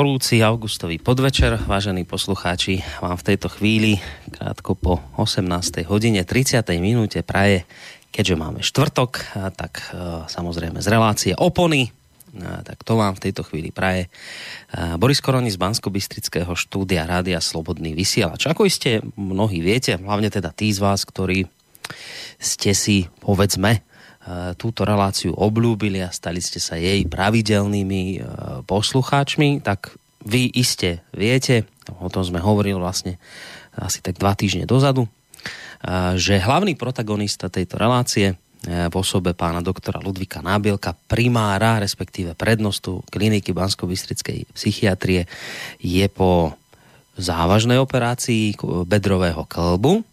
Horúci augustový podvečer, vážení poslucháči. Mám v tejto chvíli, krátko po 18. hodine 30. minúte praje, keďže máme štvrtok, tak e, samozrejme z relácie opony, tak to vám v tejto chvíli praje Boris Koroni z bansko štúdia Rádia Slobodný vysielač. Ako iste mnohí viete, hlavne teda tí z vás, ktorí ste si, povedzme, túto reláciu oblúbili a stali ste sa jej pravidelnými e, poslucháčmi, tak vy iste viete, o tom sme hovorili vlastne asi tak dva týždne dozadu, e, že hlavný protagonista tejto relácie v osobe pána doktora Ludvika Nábielka, primára, respektíve prednostu kliniky bansko psychiatrie, je po závažnej operácii bedrového klbu.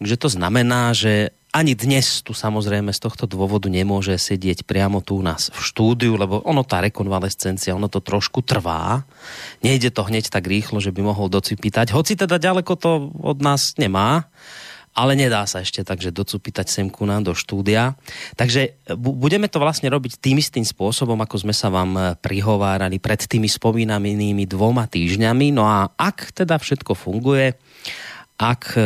Takže to znamená, že ani dnes tu samozrejme z tohto dôvodu nemôže sedieť priamo tu u nás v štúdiu, lebo ono tá rekonvalescencia, ono to trošku trvá. Nejde to hneď tak rýchlo, že by mohol docipýtať. Hoci teda ďaleko to od nás nemá, ale nedá sa ešte takže docupýtať sem ku nám do štúdia. Takže budeme to vlastne robiť tým istým spôsobom, ako sme sa vám e, prihovárali pred tými spomínanými dvoma týždňami. No a ak teda všetko funguje, ak e,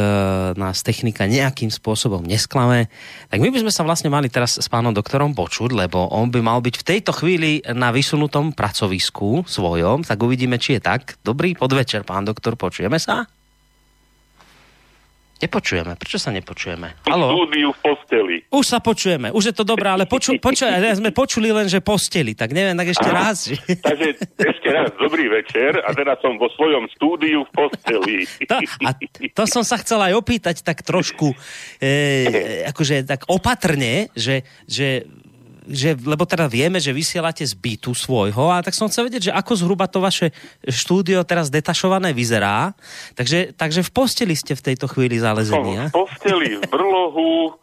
nás technika nejakým spôsobom nesklame, tak my by sme sa vlastne mali teraz s pánom doktorom počuť, lebo on by mal byť v tejto chvíli na vysunutom pracovisku svojom, tak uvidíme, či je tak. Dobrý podvečer, pán doktor, počujeme sa? Nepočujeme. Prečo sa nepočujeme? Halo? Štúdiu v posteli. Už sa počujeme. Už je to dobré, ale poču, poču, ja sme počuli len, že posteli. Tak neviem, tak ešte Aha, raz. Že... Takže ešte raz, dobrý večer. A teraz som vo svojom štúdiu v posteli. To, a to som sa chcel aj opýtať tak trošku, e, akože tak opatrne, že, že že, lebo teda vieme, že vysielate z bytu svojho, a tak som chcel vedieť, že ako zhruba to vaše štúdio teraz detašované vyzerá. Takže, takže v posteli ste v tejto chvíli zalezení. v posteli, v brlohu, e,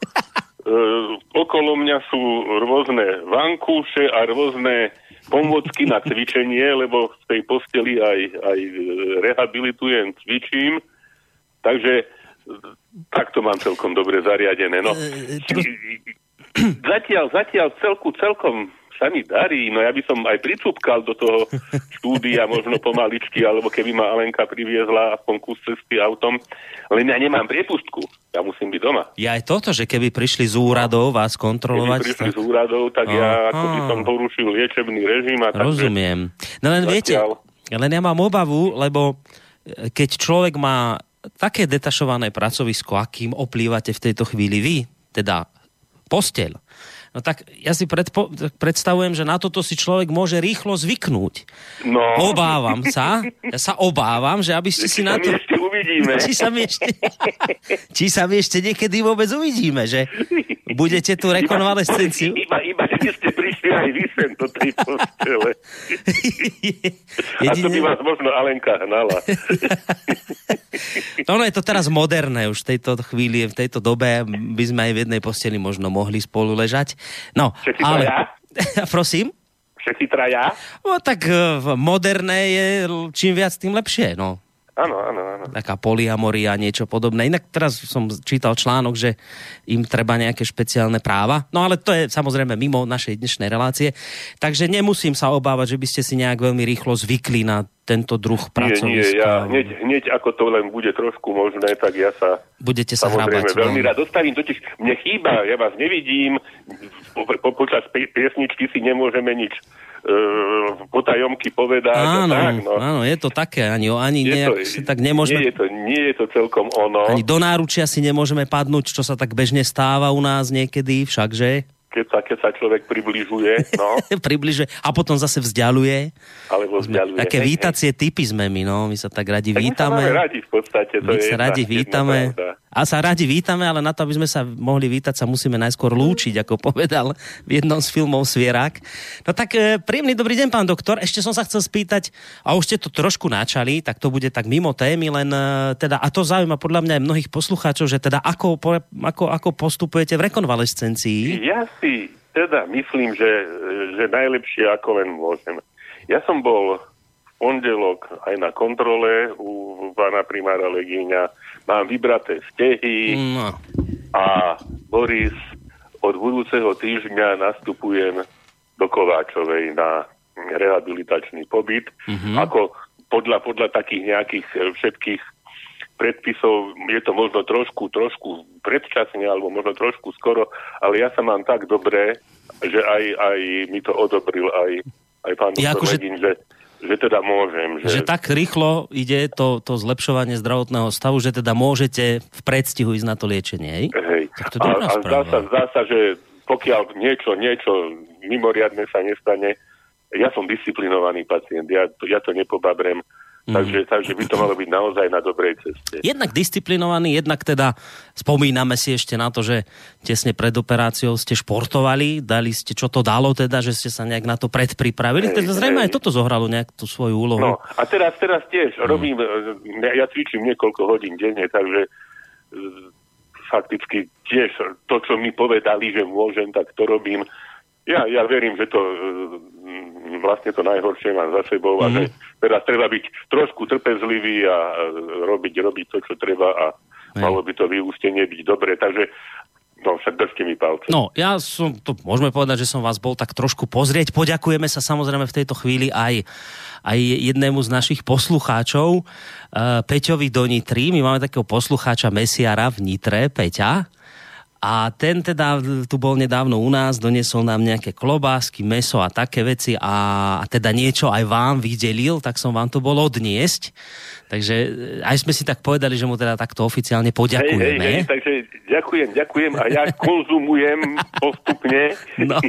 okolo mňa sú rôzne vankúše a rôzne pomocky na cvičenie, lebo v tej posteli aj, aj rehabilitujem, cvičím. Takže takto mám celkom dobre zariadené. No, e, zatiaľ, zatiaľ celku, celkom sa mi darí, no ja by som aj pricúpkal do toho štúdia možno pomaličky, alebo keby ma Alenka priviezla aspoň kus cesty autom, len ja nemám priepustku, ja musím byť doma. Ja aj toto, že keby prišli z úradov vás kontrolovať... Keby prišli tak... z úradov, tak Aha. ja ako by som porušil liečebný režim. A Rozumiem. No len zatiaľ... viete, len ja mám obavu, lebo e, keď človek má také detašované pracovisko, akým oplývate v tejto chvíli vy, teda posteľ. No tak ja si predpo, predstavujem, že na toto si človek môže rýchlo zvyknúť. No. Obávam sa, ja sa obávam, že aby ste si na to... Ešte uvidíme. Či sa ešte, či sa mi ešte niekedy vôbec uvidíme, že budete tú rekonvalescenciu... Iba, iba, iba ste prišli aj vy sem do tej postele. Jedine... A to by vás možno Alenka hnala. no, no je to teraz moderné už v tejto chvíli, v tejto dobe by sme aj v jednej posteli možno mohli spolu ležať. No, Všetci ale... Prosím? Všetci traja? No tak eh, moderné je čím viac, tým lepšie, no. Áno, áno, áno. Taká poliamoria, niečo podobné. Inak teraz som čítal článok, že im treba nejaké špeciálne práva. No ale to je samozrejme mimo našej dnešnej relácie. Takže nemusím sa obávať, že by ste si nejak veľmi rýchlo zvykli na tento druh pracoviska. Nie, nie, ja hneď, hneď ako to len bude trošku možné, tak ja sa Budete sa samozrejme hrabať, veľmi no. rád dostavím. Totiž mne chýba, ja vás nevidím, po, po, počas piesničky si nemôžeme nič uh, potajomky povedať. Áno, tak, no. áno, je to také, ani, ani je nejak to, si tak nemôžeme... Nie je, to, nie je to celkom ono. Ani do náručia si nemôžeme padnúť, čo sa tak bežne stáva u nás niekedy, všakže? keď sa, keď sa človek približuje. No. približuje a potom zase vzdialuje. Alebo vzdialuje. Také vítacie typy sme my, no. My sa tak radi tak vítame. My sa radi v podstate. To my je sa radi vítame. A sa radi vítame, ale na to, aby sme sa mohli vítať, sa musíme najskôr lúčiť, ako povedal v jednom z filmov Svierak. No tak e, príjemný dobrý deň, pán doktor. Ešte som sa chcel spýtať, a už ste to trošku načali, tak to bude tak mimo témy, len e, teda, a to zaujíma podľa mňa aj mnohých poslucháčov, že teda ako, ako, ako postupujete v rekonvalescencii? Ja si teda myslím, že, že najlepšie ako len môžem. Ja som bol pondelok aj na kontrole u pána primára Legíňa mám vybraté stehy no. a Boris od budúceho týždňa nastupujem do Kováčovej na rehabilitačný pobyt, mm-hmm. ako podľa, podľa takých nejakých e, všetkých predpisov je to možno trošku, trošku predčasne alebo možno trošku skoro, ale ja sa mám tak dobré, že aj, aj mi to odobril aj, aj pán ja doktor akože... Že, že teda môžem. Že... že tak rýchlo ide to, to zlepšovanie zdravotného stavu, že teda môžete v predstihu ísť na to liečenie, hej? Hej. Tak to a, a zdá, sa, zdá sa, že pokiaľ niečo, niečo mimoriadne sa nestane, ja som disciplinovaný pacient, ja, ja to nepobabrem, Mm. Takže, takže by to malo byť naozaj na dobrej ceste. Jednak disciplinovaný, jednak teda spomíname si ešte na to, že tesne pred operáciou ste športovali, dali ste, čo to dalo teda, že ste sa nejak na to predpripravili. Hey, teda zrejme hey. aj toto zohralo nejak tú svoju úlohu. No a teraz, teraz tiež mm. robím, ja cvičím niekoľko hodín denne, takže fakticky tiež to, čo mi povedali, že môžem, tak to robím ja, ja verím, že to mm, vlastne to najhoršie mám za sebou mm-hmm. a že mhm. teraz treba byť trošku trpezlivý a robiť, robiť to, čo treba a ne. malo by to vyústenie byť dobre. Takže No, však držte mi palce. No, ja som, to môžeme povedať, že som vás bol tak trošku pozrieť. Poďakujeme sa samozrejme v tejto chvíli aj, aj jednému z našich poslucháčov, uh, Peťovi do Nitry. My máme takého poslucháča Mesiara v Nitre, Peťa. A ten teda tu bol nedávno u nás, doniesol nám nejaké klobásky, meso a také veci a, a teda niečo aj vám vydelil, tak som vám to bol odniesť. Takže eh, aj sme si tak povedali, že mu teda takto oficiálne poďakujeme. Hej, hej, hej, takže ďakujem, ďakujem a ja konzumujem postupne. No,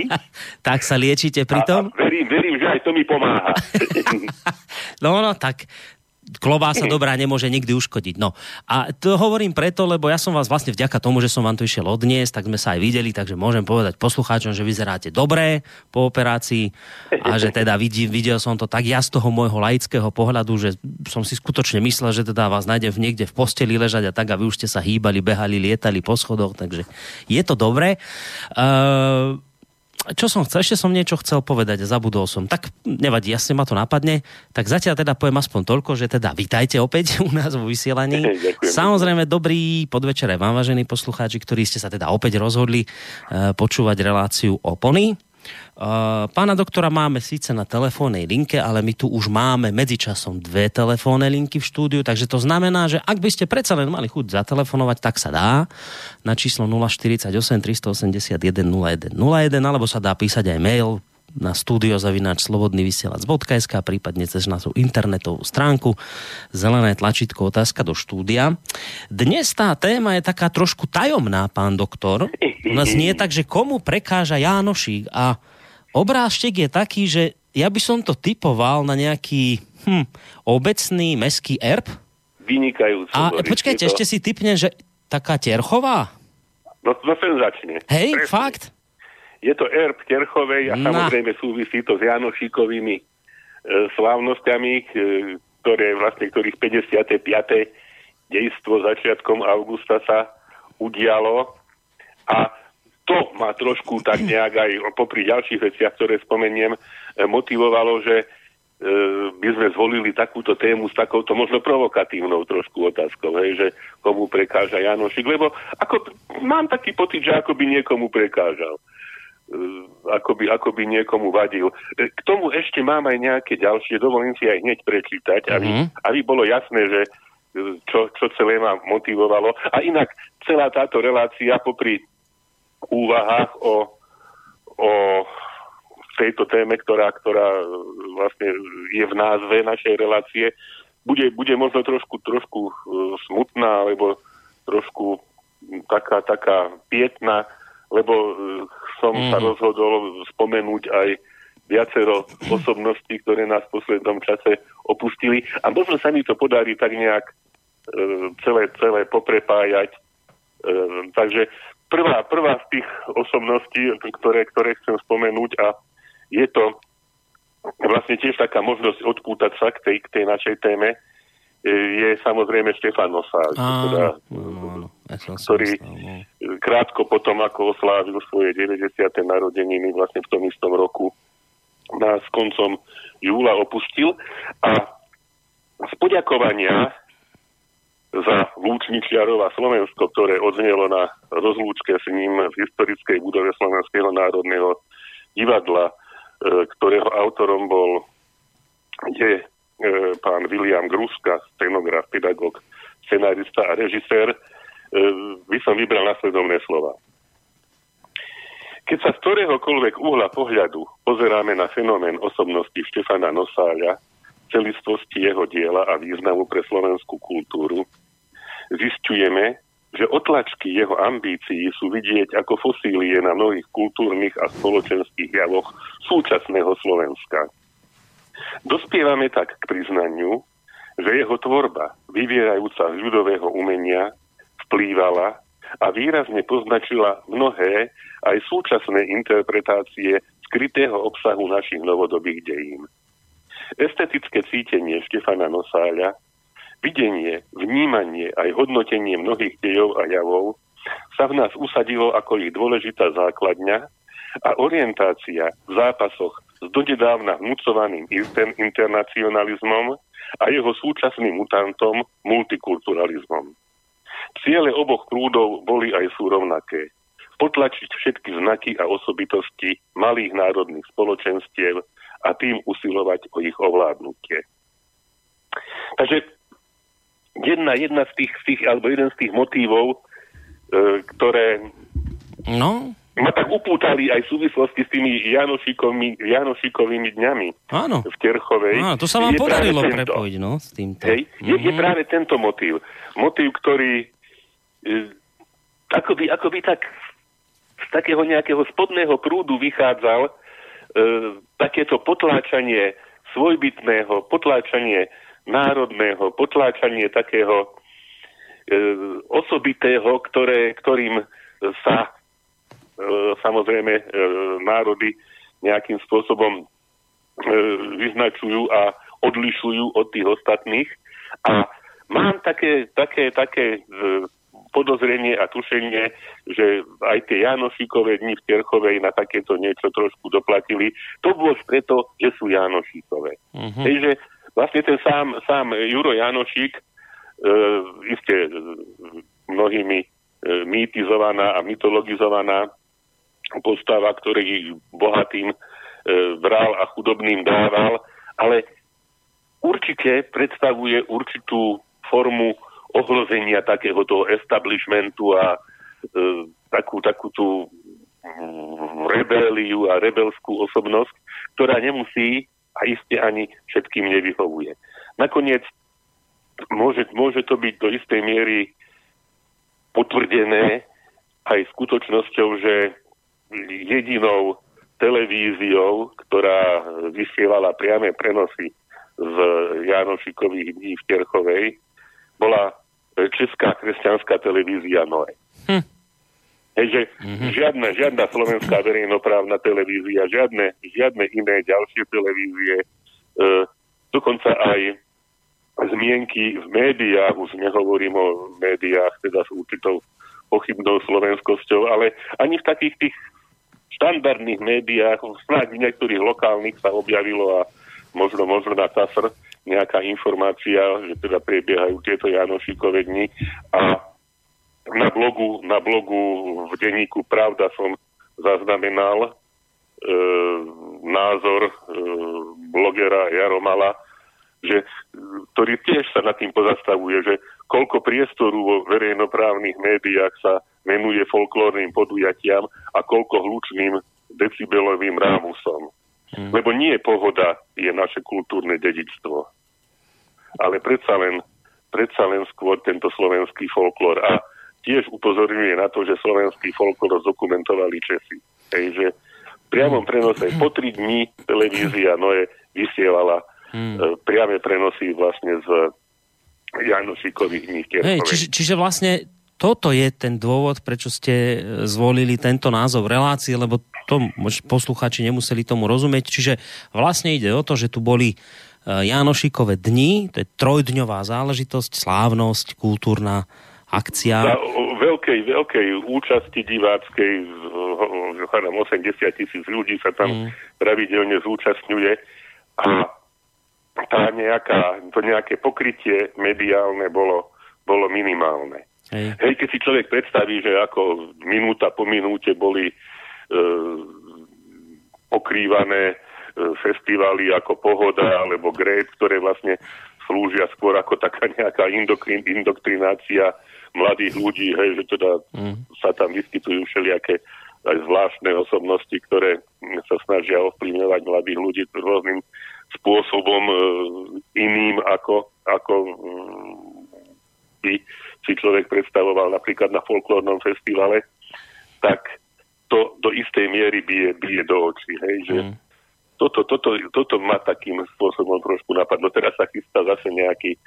tak sa liečite pri tom? A, a verím, verím, že aj to mi pomáha. no, no, tak klobása dobrá nemôže nikdy uškodiť. No a to hovorím preto, lebo ja som vás vlastne vďaka tomu, že som vám to išiel odniesť, tak sme sa aj videli, takže môžem povedať poslucháčom, že vyzeráte dobré po operácii a že teda vidí, videl som to tak ja z toho môjho laického pohľadu, že som si skutočne myslel, že teda vás nájdem niekde v posteli ležať a tak a vy už ste sa hýbali, behali, lietali po schodoch, takže je to dobré. Uh, čo som chcel, ešte som niečo chcel povedať a zabudol som. Tak nevadí, jasne ma to napadne. Tak zatiaľ teda poviem aspoň toľko, že teda vitajte opäť u nás vo vysielaní. Ďakujem. Samozrejme, dobrý podvečer vám, vážení poslucháči, ktorí ste sa teda opäť rozhodli uh, počúvať reláciu Opony. Uh, pána doktora máme síce na telefónnej linke, ale my tu už máme medzičasom dve telefónne linky v štúdiu, takže to znamená, že ak by ste predsa len mali chuť zatelefonovať, tak sa dá na číslo 048 381 0101, alebo sa dá písať aj mail na studiozavináč.slobodnyvysielac.sk prípadne cez našu internetovú stránku zelené tlačítko otázka do štúdia. Dnes tá téma je taká trošku tajomná, pán doktor. U nás nie je tak, že komu prekáža Jánošík a obrázček je taký, že ja by som to typoval na nejaký hm, obecný meský erb. Vynikajúco. A počkajte, to... ešte si typne, že taká Terchová? No, no senzačne. Hej, Presne. fakt? Je to erb Terchovej a samozrejme súvisí to s Janošíkovými e, slávnosťami, e, ktoré vlastne, ktorých 55. dejstvo začiatkom augusta sa udialo. A to ma trošku tak nejak aj popri ďalších veciach, ktoré spomeniem, e, motivovalo, že e, by sme zvolili takúto tému s takouto možno provokatívnou trošku otázkou, hej, že komu prekáža Janošik, lebo ako, mám taký pocit, že ako by niekomu prekážal. E, ako by, ako by niekomu vadil. K tomu ešte mám aj nejaké ďalšie, dovolím si aj hneď prečítať, aby, mm-hmm. aby bolo jasné, že čo, čo celé ma motivovalo. A inak celá táto relácia popri úvahách o, o tejto téme, ktorá, ktorá vlastne je v názve našej relácie, bude, bude možno trošku, trošku e, smutná, alebo trošku taká, taká pietná, lebo e, som mm. sa mhm. rozhodol spomenúť aj viacero osobností, ktoré nás v poslednom čase opustili. A možno sa mi to podarí tak nejak e, celé, celé poprepájať. E, takže prvá, prvá z tých osobností, ktoré, ktoré chcem spomenúť a je to vlastne tiež taká možnosť odpútať sa k tej, k tej našej téme, e, je samozrejme Štefan Nosáč, teda, ktorý no. krátko potom, ako oslávil svoje 90. narodeniny vlastne v tom istom roku nás koncom júla opustil a z poďakovania za Lúčničiarov a Slovensko, ktoré odznelo na rozlúčke s ním v historickej budove Slovenského národného divadla ktorého autorom bol je pán William Gruska, scenograf, pedagóg, scenárista a režisér, by som vybral nasledovné slova. Keď sa z ktoréhokoľvek uhla pohľadu pozeráme na fenomén osobnosti Štefana Nosáľa, celistvosti jeho diela a významu pre slovenskú kultúru, zistujeme, že otlačky jeho ambícií sú vidieť ako fosílie na mnohých kultúrnych a spoločenských javoch súčasného Slovenska. Dospievame tak k priznaniu, že jeho tvorba, vyvierajúca z ľudového umenia, vplývala a výrazne poznačila mnohé aj súčasné interpretácie skrytého obsahu našich novodobých dejín. Estetické cítenie Štefana Nosáľa, videnie, vnímanie aj hodnotenie mnohých dejov a javov sa v nás usadilo ako ich dôležitá základňa a orientácia v zápasoch s dodedávna vnúcovaným internacionalizmom a jeho súčasným mutantom multikulturalizmom. Ciele oboch prúdov boli aj sú rovnaké. Potlačiť všetky znaky a osobitosti malých národných spoločenstiev a tým usilovať o ich ovládnutie. Takže jedna, jedna z tých, z tých, alebo jeden z tých motívov, e, ktoré no? ma tak upútali aj v súvislosti s tými Janošikovými dňami Áno. v Terchovej. Áno, to sa vám podarilo prepojiť, no, s týmto. Hej, je, mm-hmm. je mhm. práve tento motív. Motív, ktorý E, akoby, akoby tak z takého nejakého spodného prúdu vychádzal e, takéto potláčanie svojbytného, potláčanie národného, potláčanie takého e, osobitého, ktoré, ktorým sa e, samozrejme e, národy nejakým spôsobom e, vyznačujú a odlišujú od tých ostatných. A mám také, také, také e, podozrenie a tušenie, že aj tie Janošíkové dni v Terchovej na takéto niečo trošku doplatili. To bolo preto, že sú Janošíkové. Uh-huh. Takže vlastne ten sám, sám Juro Janošík, e, iste mnohými e, mýtizovaná a mytologizovaná postava, ktorý bohatým e, bral a chudobným dával, ale určite predstavuje určitú formu ohrozenia takého toho establishmentu a e, takú, takú tú mm, rebeliu a rebelskú osobnosť, ktorá nemusí a iste ani všetkým nevyhovuje. Nakoniec môže, môže to byť do istej miery potvrdené aj skutočnosťou, že jedinou televíziou, ktorá vysielala priame prenosy z Janošikových dní v Terchovej, bola Česká kresťanská televízia Noe. Hm. Hej, mm-hmm. žiadna, žiadna slovenská verejnoprávna televízia, žiadne, žiadne iné ďalšie televízie, e, dokonca aj zmienky v médiách, už nehovorím o médiách, teda s určitou pochybnou slovenskosťou, ale ani v takých tých štandardných médiách, snáď v niektorých lokálnych sa objavilo a možno, možno na TASR, nejaká informácia, že teda prebiehajú tieto Janošikové dni a na blogu, na blogu v denníku Pravda som zaznamenal e, názor e, blogera Jaromala, že, ktorý tiež sa nad tým pozastavuje, že koľko priestoru vo verejnoprávnych médiách sa venuje folklórnym podujatiam a koľko hlučným decibelovým rámusom. Hmm. Lebo nie pohoda je naše kultúrne dedičstvo, ale predsa len, predsa len skôr tento slovenský folklór. A tiež upozorňuje na to, že slovenský folklór zdokumentovali Česi. Hej, že v priamom prenose po tri dní televízia Noe vysielala hmm. e, priame prenosy vlastne z Janošikových dní. Hej, čiže, čiže vlastne toto je ten dôvod, prečo ste e, zvolili tento názov relácie, lebo to poslucháči nemuseli tomu rozumieť. Čiže vlastne ide o to, že tu boli e, Janošikové dni, to je trojdňová záležitosť, slávnosť, kultúrna akcia. Na veľkej, veľkej účasti diváckej, 80 tisíc ľudí sa tam mm. pravidelne zúčastňuje a tá nejaká, to nejaké pokrytie mediálne bolo, bolo minimálne. Hej. Hej, keď si človek predstaví, že ako minúta po minúte boli pokrývané festivály ako Pohoda alebo Grét, ktoré vlastne slúžia skôr ako taká nejaká indokrin, indoktrinácia mladých ľudí, hej, že teda mm. sa tam vyskytujú všelijaké aj zvláštne osobnosti, ktoré sa snažia ovplyvňovať mladých ľudí rôznym spôsobom e, iným, ako, ako mm, by si človek predstavoval napríklad na folklórnom festivale, tak to do istej miery bije, bije do očí. Hej, že mm. toto, toto, toto ma takým spôsobom trošku napadlo. Teraz sa chystá zase nejaký e,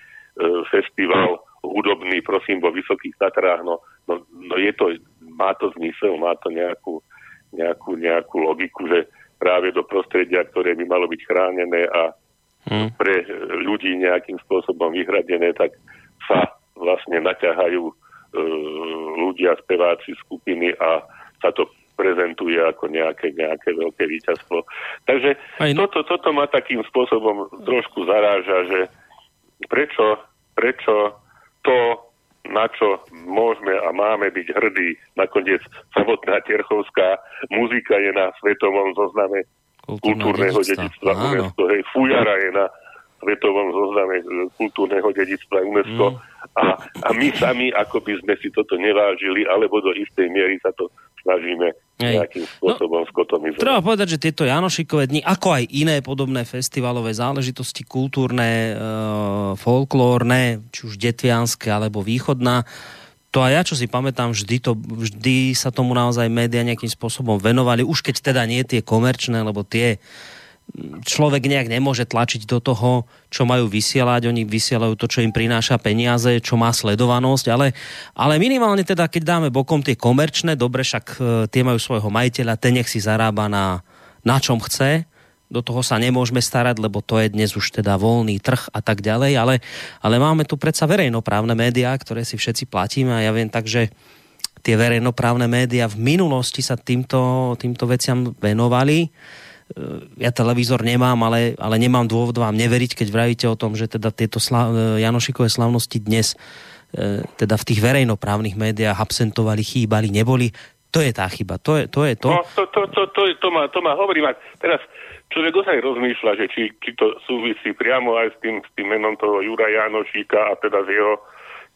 festival hudobný, prosím, vo Vysokých Tatrách. No, no, no je to, má to zmysel, má to nejakú, nejakú, nejakú logiku, že práve do prostredia, ktoré by malo byť chránené a hmm. pre ľudí nejakým spôsobom vyhradené, tak sa vlastne naťahajú e, ľudia, speváci, skupiny a sa to prezentuje ako nejaké, nejaké veľké víťazstvo. Takže no- toto, toto ma takým spôsobom trošku zaráža, že prečo, prečo to, na čo môžeme a máme byť hrdí, nakoniec samotná Terchovská muzika je na svetovom zozname kultúrneho dedictva UNESCO, hej, Fujara je na svetovom zozname kultúrneho dedictva UNESCO mm. a, a my sami ako by sme si toto nevážili, alebo do istej miery sa to snažíme nejakým spôsobom no, skotomizovať. Treba povedať, že tieto Janošikové dni, ako aj iné podobné festivalové záležitosti, kultúrne, e, folklórne, či už detvianské alebo východná, to aj ja, čo si pamätám, vždy, to, vždy sa tomu naozaj média nejakým spôsobom venovali, už keď teda nie tie komerčné, lebo tie človek nejak nemôže tlačiť do toho, čo majú vysielať. Oni vysielajú to, čo im prináša peniaze, čo má sledovanosť, ale, ale minimálne teda, keď dáme bokom tie komerčné, dobre, však e, tie majú svojho majiteľa, ten nech si zarába na, na čom chce, do toho sa nemôžeme starať, lebo to je dnes už teda voľný trh a tak ďalej, ale, ale máme tu predsa verejnoprávne médiá, ktoré si všetci platíme a ja viem tak, že tie verejnoprávne médiá v minulosti sa týmto, týmto veciam venovali ja televízor nemám, ale, ale nemám dôvod vám neveriť, keď vravíte o tom, že teda tieto sla, Janošikové slavnosti dnes e, teda v tých verejnoprávnych médiách absentovali, chýbali, neboli. To je tá chyba, to je to. Je to. No, to, to, to, to, to, má, to má hovorím. Teraz človek ozaj rozmýšľa, že či, či to súvisí priamo aj s tým, s tým menom toho Jura Janošíka a teda s jeho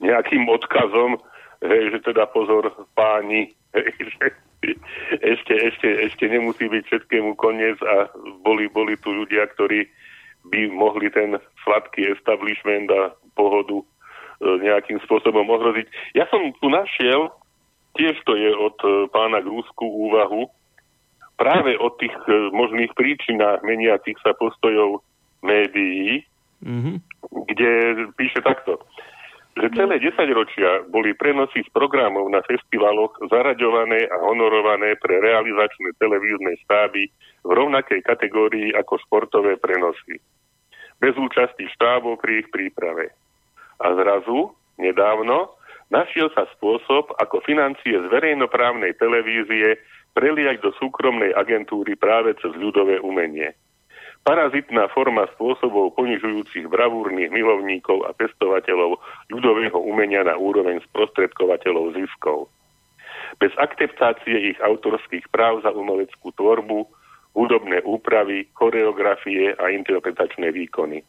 nejakým odkazom, hej, že teda pozor páni, hej, že ešte, ešte, ešte nemusí byť všetkému koniec a boli, boli tu ľudia, ktorí by mohli ten sladký establishment a pohodu e, nejakým spôsobom ohroziť. Ja som tu našiel, tiež to je od e, pána Grúsku úvahu, práve o tých e, možných príčinách meniacich sa postojov médií, mm-hmm. kde píše takto že celé 10 ročia boli prenosy z programov na festivaloch zaraďované a honorované pre realizačné televízne štáby v rovnakej kategórii ako športové prenosy. Bez účasti štábov pri ich príprave. A zrazu, nedávno, našiel sa spôsob, ako financie z verejnoprávnej televízie preliať do súkromnej agentúry práve cez ľudové umenie. Parazitná forma spôsobov ponižujúcich bravúrnych milovníkov a pestovateľov ľudového umenia na úroveň sprostredkovateľov ziskov. Bez akceptácie ich autorských práv za umeleckú tvorbu, hudobné úpravy, choreografie a interpretačné výkony.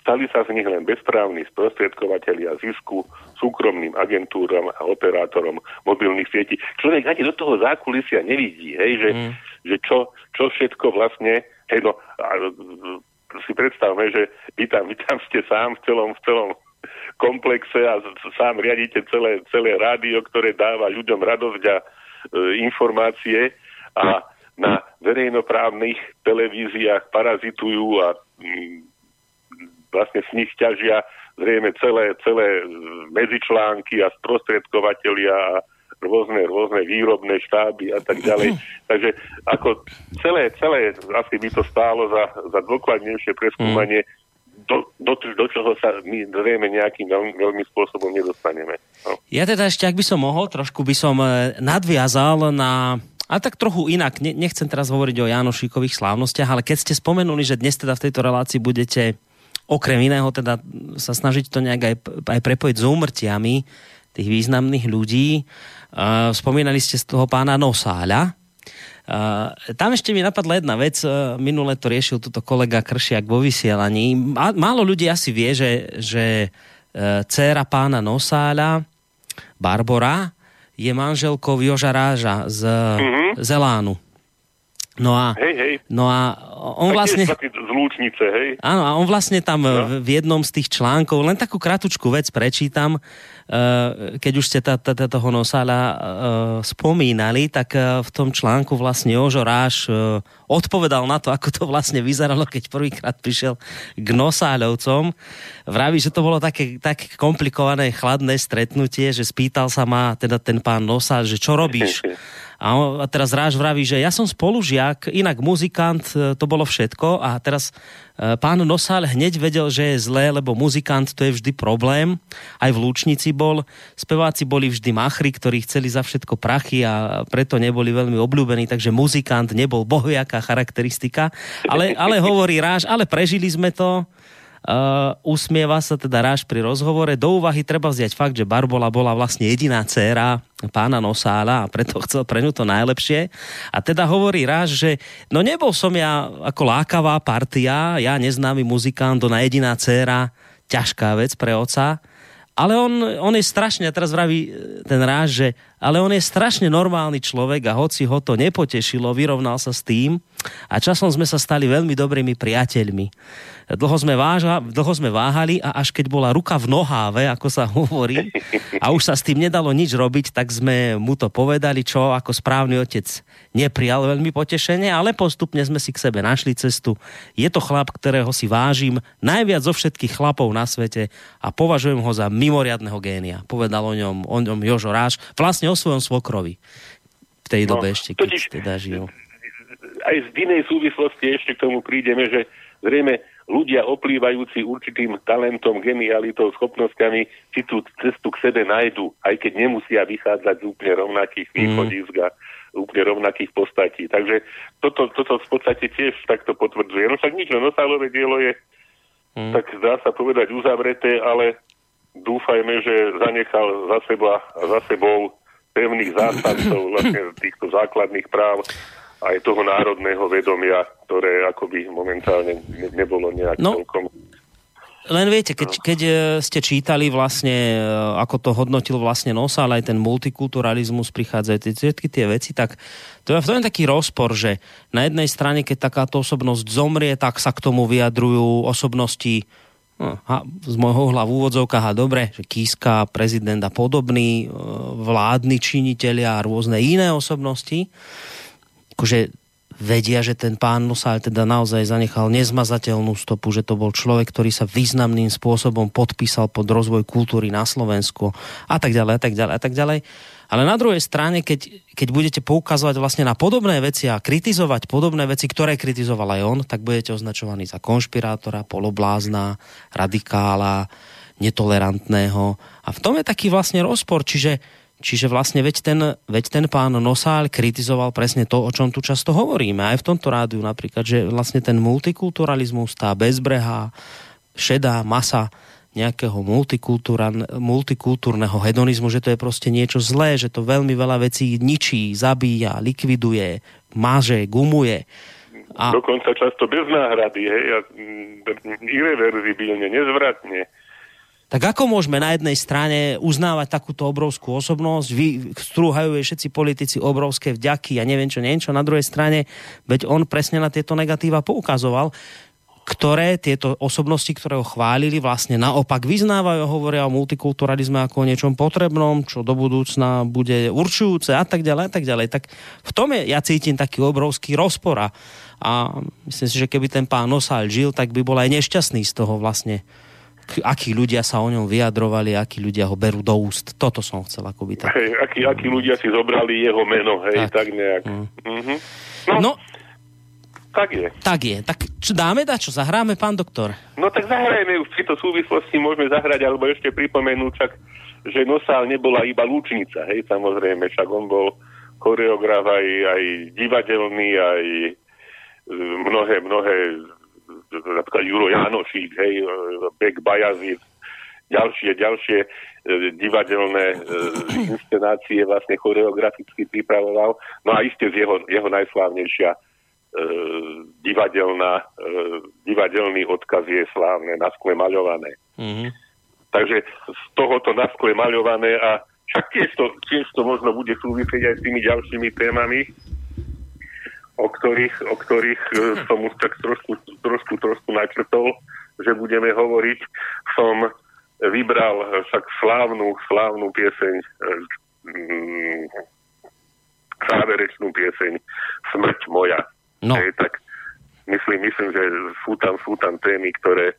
Stali sa z nich len bezprávni sprostredkovateľia zisku, súkromným agentúram a operátorom mobilných sietí. Človek ani do toho zákulisia nevidí, hej, že, mm. že čo, čo všetko vlastne Hej, no, a, si predstavme, že vy tam, vy tam ste sám v celom, v celom komplexe a sám riadíte celé, celé rádio, ktoré dáva ľuďom radosť a e, informácie a na verejnoprávnych televíziách parazitujú a m, vlastne z nich ťažia zrejme celé, celé medzičlánky a sprostredkovateľia a rôzne, rôzne výrobné štáby a tak ďalej. Takže ako celé, celé asi by to stálo za, za dôkladnejšie preskúmanie, do, do, do čoho sa my zrejme nejakým veľmi, veľmi spôsobom nedostaneme. No. Ja teda ešte, ak by som mohol, trošku by som e, nadviazal na a tak trochu inak, nechcem teraz hovoriť o Janošíkových slávnostiach, ale keď ste spomenuli, že dnes teda v tejto relácii budete okrem iného teda sa snažiť to nejak aj, aj prepojiť s úmrtiami tých významných ľudí, spomínali ste z toho pána Nosáľa. Uh, tam ešte mi napadla jedna vec, uh, minule to riešil túto kolega Kršiak vo vysielaní. Málo ľudí asi vie, že, že uh, dcéra pána Nosáľa, Barbora, je manželkou Joža Ráža z mm-hmm. Zelánu. No a, hej, hej. no a on vlastne... Z Lúčnice, hej? Áno, a on vlastne tam no. v jednom z tých článkov, len takú kratučku vec prečítam, Eh, keď už ste toho Nosala eh, spomínali, tak eh, v tom článku vlastne Jožo Ráš odpovedal na to, ako to vlastne vyzeralo, keď prvýkrát prišiel k Nosáľovcom. Vraví, že to bolo také, také komplikované, chladné stretnutie, že spýtal sa ma teda ten pán Nosál, že čo robíš? A, teraz Ráž vraví, že ja som spolužiak, inak muzikant, to bolo všetko a teraz Eh, pán Nosal hneď vedel, že je zlé, lebo muzikant to je vždy problém. Aj v Lúčnici bol. Speváci boli vždy machri, ktorí chceli za všetko prachy a preto neboli veľmi obľúbení, takže muzikant nebol bohujaká charakteristika. Ale, ale hovorí Ráž, ale prežili sme to Uh, usmieva sa teda ráž pri rozhovore. Do úvahy treba vziať fakt, že Barbola bola vlastne jediná dcéra pána Nosála a preto chcel pre ňu to najlepšie. A teda hovorí ráž, že no nebol som ja ako lákavá partia, ja neznámy muzikant, ona jediná dcéra, ťažká vec pre oca. Ale on, on je strašne, teraz vraví ten ráž, že ale on je strašne normálny človek a hoci ho to nepotešilo, vyrovnal sa s tým a časom sme sa stali veľmi dobrými priateľmi. Dlho sme, váža, dlho sme váhali a až keď bola ruka v noháve, ako sa hovorí, a už sa s tým nedalo nič robiť, tak sme mu to povedali, čo ako správny otec neprijal veľmi potešenie, ale postupne sme si k sebe našli cestu. Je to chlap, ktorého si vážim najviac zo všetkých chlapov na svete a považujem ho za mimoriadného génia. Povedal o ňom, o ňom Jožo Ráš, vlastne o svojom svokrovi. V tej no, dobe ešte, keď totiž, teda žil. Aj z inej súvislosti ešte k tomu prídeme, že zrejme ľudia oplývajúci určitým talentom, genialitou, schopnosťami si tú cestu k sebe nájdu, aj keď nemusia vychádzať z úplne rovnakých mm. východisk a úplne rovnakých postatí. Takže toto, toto v podstate tiež takto potvrdzuje. No však nič, no Nosálové dielo je, mm. tak dá sa povedať, uzavreté, ale dúfajme, že zanechal za seba, za sebou pevných zásadcov vlastne týchto základných práv aj toho národného vedomia, ktoré akoby momentálne ne, nebolo nejak no. celkom len viete, keď, keď e, ste čítali vlastne, e, ako to hodnotil vlastne Nosa, ale aj ten multikulturalizmus, prichádzajú tie, všetky tie veci, tak to je, to je taký rozpor, že na jednej strane, keď takáto osobnosť zomrie, tak sa k tomu vyjadrujú osobnosti no, a z môjho hla v úvodzovkách a dobre, že Kiska, prezident a podobný, e, vládni činiteľia a rôzne iné osobnosti akože vedia, že ten pán Nosál teda naozaj zanechal nezmazateľnú stopu, že to bol človek, ktorý sa významným spôsobom podpísal pod rozvoj kultúry na Slovensku a tak ďalej, a tak ďalej, a tak ďalej. Ale na druhej strane, keď, keď budete poukazovať vlastne na podobné veci a kritizovať podobné veci, ktoré kritizoval aj on, tak budete označovaní za konšpirátora, poloblázna, radikála, netolerantného. A v tom je taký vlastne rozpor, čiže Čiže vlastne veď ten, veď ten pán Nosál kritizoval presne to, o čom tu často hovoríme, aj v tomto rádiu napríklad, že vlastne ten multikulturalizmus, tá bezbrehá, šedá masa nejakého multikultúrneho hedonizmu, že to je proste niečo zlé, že to veľmi veľa vecí ničí, zabíja, likviduje, maže, gumuje. A... Dokonca často bez náhrady, hej, a mm, irreverzibilne, nezvratne. Tak ako môžeme na jednej strane uznávať takúto obrovskú osobnosť, vy strúhajú jej všetci politici obrovské vďaky a ja neviem čo, neviem čo, na druhej strane, veď on presne na tieto negatíva poukazoval, ktoré tieto osobnosti, ktoré ho chválili, vlastne naopak vyznávajú, hovoria o multikulturalizme ako o niečom potrebnom, čo do budúcna bude určujúce a tak ďalej a tak ďalej. Tak v tom je, ja cítim taký obrovský rozpor a, a myslím si, že keby ten pán Nosal žil, tak by bol aj nešťastný z toho vlastne akí ľudia sa o ňom vyjadrovali, akí ľudia ho berú do úst. Toto som chcel akoby tak. Hej, akí, akí ľudia si zobrali jeho meno, hej, tak, tak nejak. Mm. Mm-hmm. No, no, tak je. Tak je. Tak čo dáme da, čo zahráme, pán doktor? No tak zahrajeme už v tejto súvislosti, môžeme zahrať, alebo ešte pripomenúť však, že Nosál nebola iba lúčnica, hej, samozrejme, však on bol choreograf aj, aj divadelný, aj e, mnohé, mnohé napríklad Juro Janošík, hej, Bek Bajazid, ďalšie, ďalšie e, divadelné e, inscenácie vlastne choreograficky pripravoval. No a iste z jeho, jeho najslávnejšia e, divadelná, e, divadelný odkaz je slávne na skle maľované. Mm-hmm. Takže z tohoto na skle maľované a však tiež to, tiež to možno bude súvisieť aj s tými ďalšími témami, o ktorých, o ktorých e, som už tak trošku, trošku, trošku načrtol, že budeme hovoriť. Som vybral však slávnu, slávnu pieseň, záverečnú pieseň Smrť moja. No. Hej, tak myslím, myslím, že sú tam, sú tam témy, ktoré,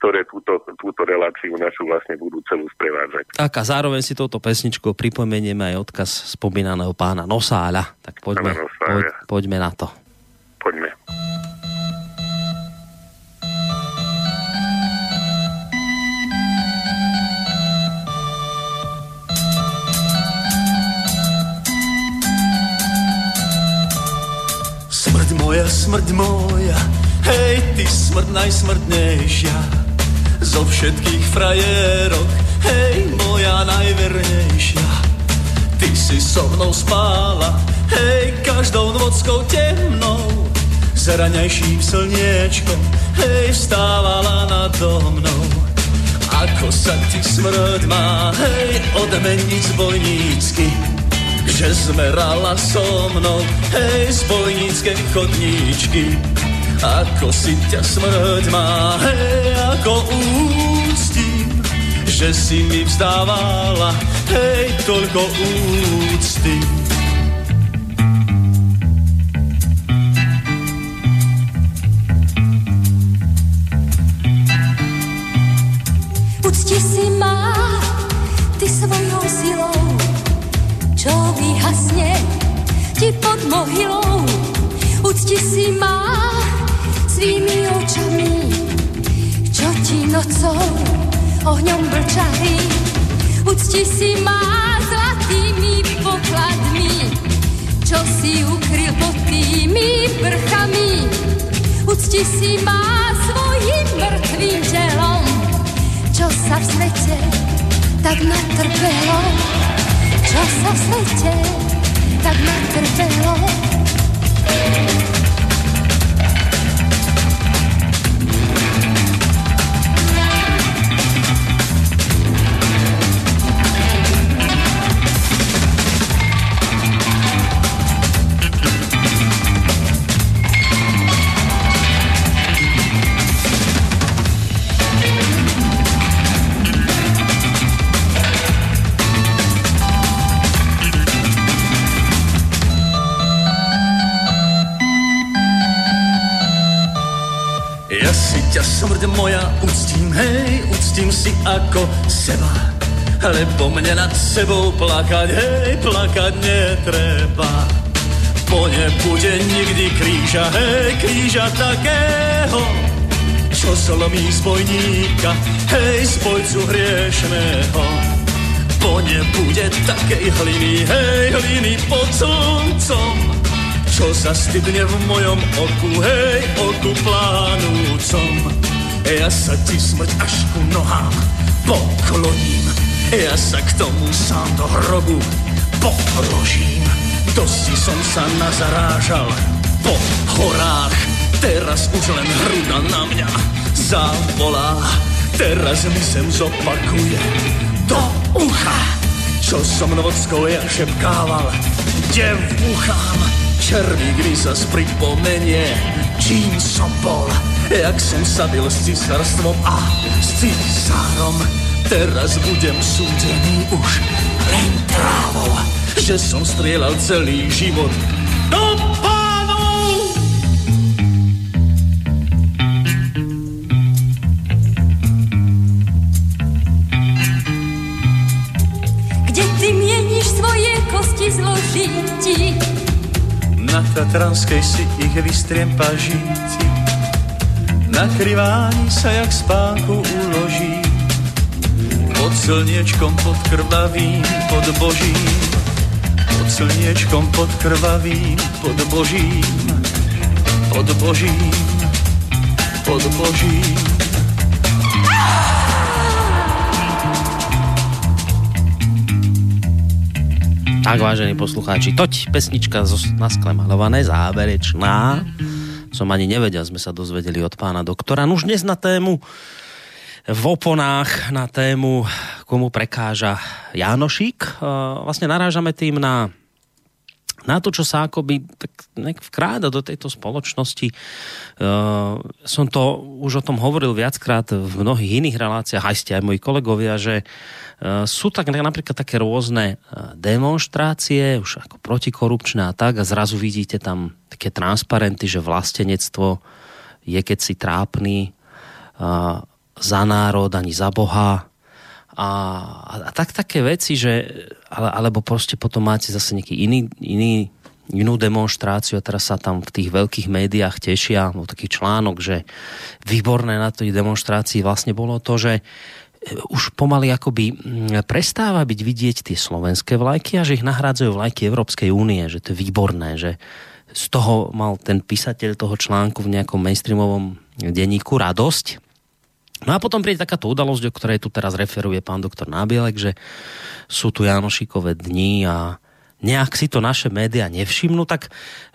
ktoré túto, túto reláciu našu vlastne budú celú sprevádzať. Tak a zároveň si touto pesničkou pripomenieme aj odkaz spomínaného pána Nosáľa. Tak poďme, poď, poďme na to. Poďme. Moja, smrť moja, hej, ty smrť najsmrtnejšia. Zo všetkých frajerok, hej, moja najvernejšia. Ty si so mnou spála, hej, každou nockou temnou. S raňajším slniečkom, hej, vstávala nado mnou. Ako sa ti smrť má, hej, odmeniť zbojnícky že zmerala so mnou, hej, z bojníckej chodníčky. Ako si ťa smrť má, hej, ako úctím, že si mi vzdávala, hej, toľko úcty. Ucti si má, ty svojou silou, čo vyhasne ti pod mohylou. Ucti si má svými očami, čo ti nocou ohňom blčaví. Ucti si má zlatými pokladmi, čo si ukryl pod tými vrchami. Ucti si má svojim mŕtvým telom, čo sa v svete tak natrpelo čo sa v svete tak natrpelo. Smrť moja, uctím, hej, uctím si ako seba. Lebo mne nad sebou plakať, hej, plakať netreba. Po nebude nikdy kríža, hej, kríža takého, čo zlomí zbojníka, hej, zbojcu hriešného. Po nebude takej hliny, hej, hliny pod sluncom, čo sa stydne v mojom oku, hej, oku plánúcom. Ja sa ti smrť až ku nohám pokloním. Ja sa k tomu sám do hrobu položím. Dosti som sa nazarážal po horách. Teraz už len hruda na mňa zavolá. Teraz mi sem zopakuje do ucha. Čo som novockou ja šepkával devuchám. Červík mi sa pripomenie, čím som bol jak som sa bil s císarstvom a s císarom. Teraz budem súdený už len trávou, že som strieľal celý život do pánov. Kde ty mieníš svoje kosti zložiť ti? Na Tatranskej si ich vystriem pažíti na krivání se jak spánku uloží, pod slněčkom pod krvavým pod božím, pod slněčkom pod krvavým pod božím, pod božím, pod božím. Tak, vážení poslucháči, toť pesnička zo, na skle malované, záverečná. Som ani nevedel, sme sa dozvedeli od pána doktora. No už dnes na tému v oponách na tému, komu prekáža Jánošík. Vlastne narážame tým na na to, čo sa akoby tak vkráda do tejto spoločnosti. Uh, som to už o tom hovoril viackrát v mnohých iných reláciách, aj ste aj moji kolegovia, že uh, sú tak napríklad také rôzne demonstrácie, už ako protikorupčné a tak, a zrazu vidíte tam také transparenty, že vlastenectvo je keď si trápny uh, za národ ani za Boha, a, a tak také veci, že ale, alebo proste potom máte zase nejaký iný, iný inú demonstráciu a teraz sa tam v tých veľkých médiách tešia, o taký článok, že výborné na tej demonstrácii vlastne bolo to, že e, už pomaly akoby prestáva byť vidieť tie slovenské vlajky a že ich nahrádzajú vlajky Európskej únie, že to je výborné, že z toho mal ten písateľ toho článku v nejakom mainstreamovom denníku radosť, No a potom príde takáto udalosť, o ktorej tu teraz referuje pán doktor Nábielek, že sú tu Janošikové dni a nejak si to naše média nevšimnú, tak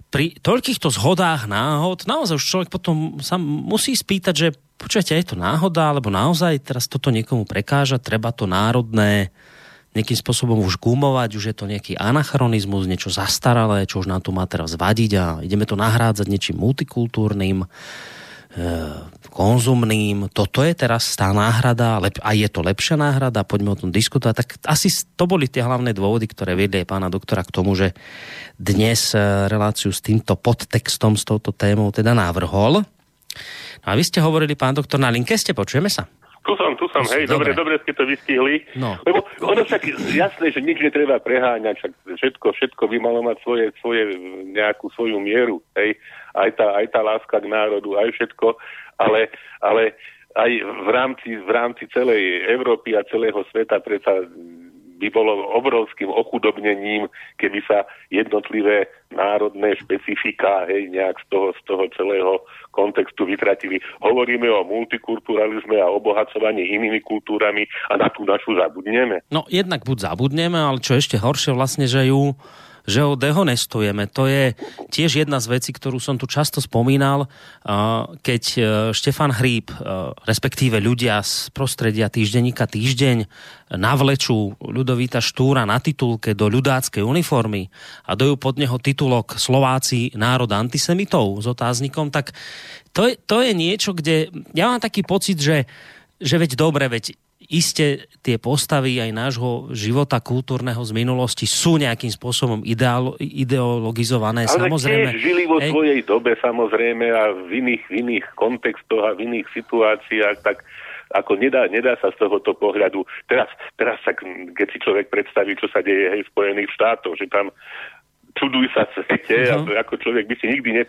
pri toľkýchto zhodách náhod, naozaj už človek potom sa musí spýtať, že počujete, je to náhoda, alebo naozaj teraz toto niekomu prekáža, treba to národné nejakým spôsobom už gumovať, už je to nejaký anachronizmus, niečo zastaralé, čo už nám tu má teraz vadiť a ideme to nahrádzať niečím multikultúrnym E, konzumným. Toto je teraz tá náhrada a je to lepšia náhrada, poďme o tom diskutovať. Tak asi to boli tie hlavné dôvody, ktoré viedli aj pána doktora k tomu, že dnes e, reláciu s týmto podtextom, s touto témou teda navrhol. No a vy ste hovorili, pán doktor, na linke ste, počujeme sa? Tu som, tu som, hej, dobre, dobre ste to vystihli. No. Lebo ono však jasné, že nič netreba preháňať, však všetko, všetko by malo mať svoje, svoje nejakú svoju mieru, hej aj tá, aj tá láska k národu, aj všetko, ale, ale aj v rámci, v rámci celej Európy a celého sveta predsa by bolo obrovským ochudobnením, keby sa jednotlivé národné špecifika hej, nejak z toho, z toho celého kontextu vytratili. Hovoríme o multikulturalizme a obohacovaní inými kultúrami a na tú našu zabudneme. No jednak buď zabudneme, ale čo ešte horšie vlastne, že ju že ho dehonestujeme. To je tiež jedna z vecí, ktorú som tu často spomínal, keď e, Štefan Hríb, e, respektíve ľudia z prostredia týždenníka Týždeň navlečú Ľudovíta Štúra na titulke do ľudáckej uniformy a dojú pod neho titulok Slováci národ antisemitov s otáznikom, tak to je, to je niečo, kde ja mám taký pocit, že, že veď dobre, veď iste tie postavy aj nášho života kultúrneho z minulosti sú nejakým spôsobom ideolo- ideologizované. Ale samozrejme, tiež žili vo hej. svojej dobe samozrejme a v iných, v iných kontextoch a v iných situáciách, tak ako nedá, nedá sa z tohoto pohľadu. Teraz, teraz sa, keď si človek predstaví, čo sa deje hej, v Spojených štátoch, že tam čuduj sa svete, uh-huh. ako človek by si nikdy ne...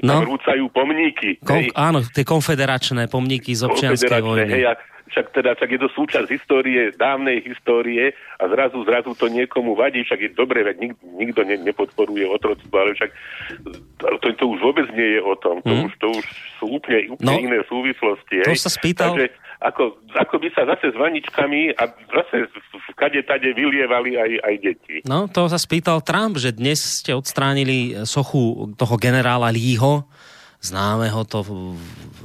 No. rúcajú pomníky. Kon, áno, tie konfederačné pomníky z občianskej vojny. Hej, a však teda však je to súčasť histórie, dávnej histórie a zrazu, zrazu to niekomu vadí, však je dobre, veď nik, nikto ne, nepodporuje otroctvo, ale však to, to už vôbec nie je o tom, to, mm. už, to už sú úplne, úplne no, iné súvislosti. To hej. sa spýtal... Takže, ako, ako by sa zase s vaničkami a zase v kade tade vylievali aj, aj deti. No, to sa spýtal Trump, že dnes ste odstránili sochu toho generála Lího, známeho to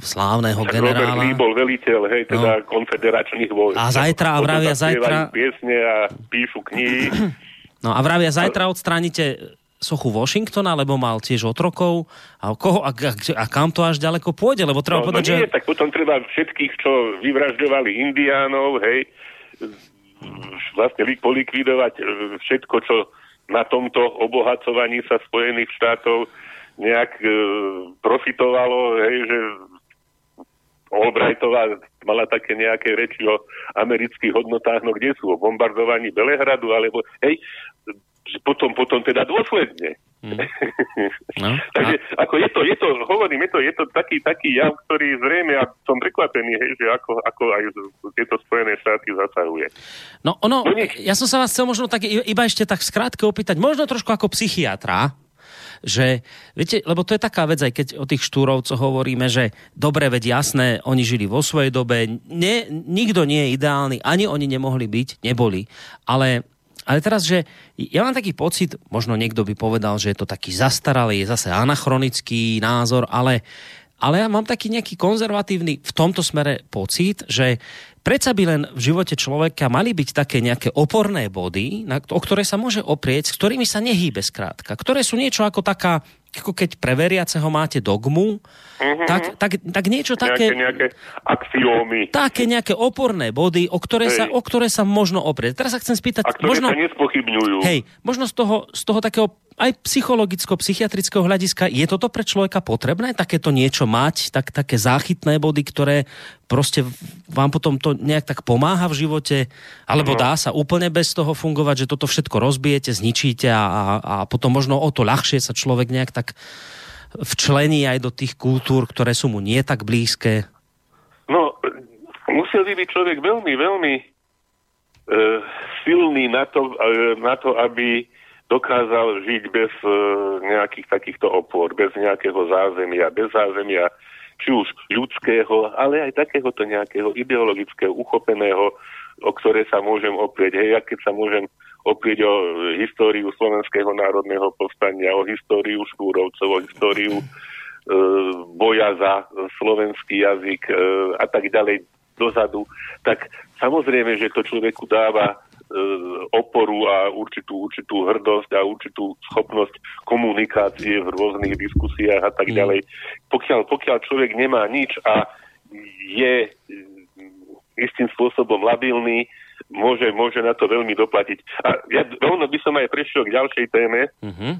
slávneho tak generála. Robert Lee bol veliteľ, hej, teda no. konfederačných vojsk. A zajtra, a vravia zajtra... piesne a píšu knihy. No a vravia zajtra odstránite sochu Washingtona, lebo mal tiež otrokov a, koho, a, a, a kam to až ďaleko pôjde, lebo treba no, povedať, no nie, že... tak potom treba všetkých, čo vyvražďovali indiánov, hej, vlastne polikvidovať e, všetko, čo na tomto obohacovaní sa Spojených štátov nejak e, profitovalo, hej, že Albrightová mala také nejaké reči o amerických hodnotách, no kde sú? O bombardovaní Belehradu, alebo hej, potom, potom teda dôsledne. Mm. No, Takže a... ako je to, je to, hovorím, je to, je to taký, taký jav, ktorý zrejme, a som prekvapený, hej, že ako, ako aj tieto Spojené štáty zasahuje. No ono, no, ja som sa vás chcel možno tak iba ešte tak skrátke opýtať, možno trošku ako psychiatra, že, viete, lebo to je taká vec, aj keď o tých štúrovcoch hovoríme, že dobre, veď jasné, oni žili vo svojej dobe, ne, nikto nie je ideálny, ani oni nemohli byť, neboli, ale ale teraz, že ja mám taký pocit, možno niekto by povedal, že je to taký zastaralý, je zase anachronický názor, ale, ale ja mám taký nejaký konzervatívny v tomto smere pocit, že predsa by len v živote človeka mali byť také nejaké oporné body, na, o ktoré sa môže oprieť, s ktorými sa nehýbe skrátka, ktoré sú niečo ako taká ako keď pre veriaceho máte dogmu, mm-hmm. tak, tak, tak niečo také... Nejaké, nejaké axiómy. Také nejaké oporné body, o ktoré, sa, o ktoré sa možno oprieť. Teraz sa chcem spýtať... A ktoré možno, sa nespochybňujú. Hej, možno z toho, z toho takého aj psychologicko-psychiatrického hľadiska, je toto pre človeka potrebné, takéto niečo mať, tak, také záchytné body, ktoré proste vám potom to nejak tak pomáha v živote, alebo no. dá sa úplne bez toho fungovať, že toto všetko rozbijete, zničíte a, a, a potom možno o to ľahšie sa človek nejak tak včlení aj do tých kultúr, ktoré sú mu nie tak blízke? No, musel by byť človek veľmi, veľmi e, silný na to, e, na to, aby dokázal žiť bez e, nejakých takýchto opor, bez nejakého zázemia, bez zázemia či už ľudského, ale aj takéhoto nejakého ideologického, uchopeného, o ktoré sa môžem oprieť. Hej, ja keď sa môžem oprieť o históriu Slovenského národného povstania, o históriu Škúrovcov, o históriu e, boja za slovenský jazyk e, a tak ďalej dozadu, tak samozrejme, že to človeku dáva oporu a určitú, určitú hrdosť a určitú schopnosť komunikácie v rôznych diskusiách a tak mm. ďalej. Pokiaľ, pokiaľ človek nemá nič a je istým spôsobom labilný, môže, môže na to veľmi doplatiť. A ja rovno by som aj prešiel k ďalšej téme, mm-hmm.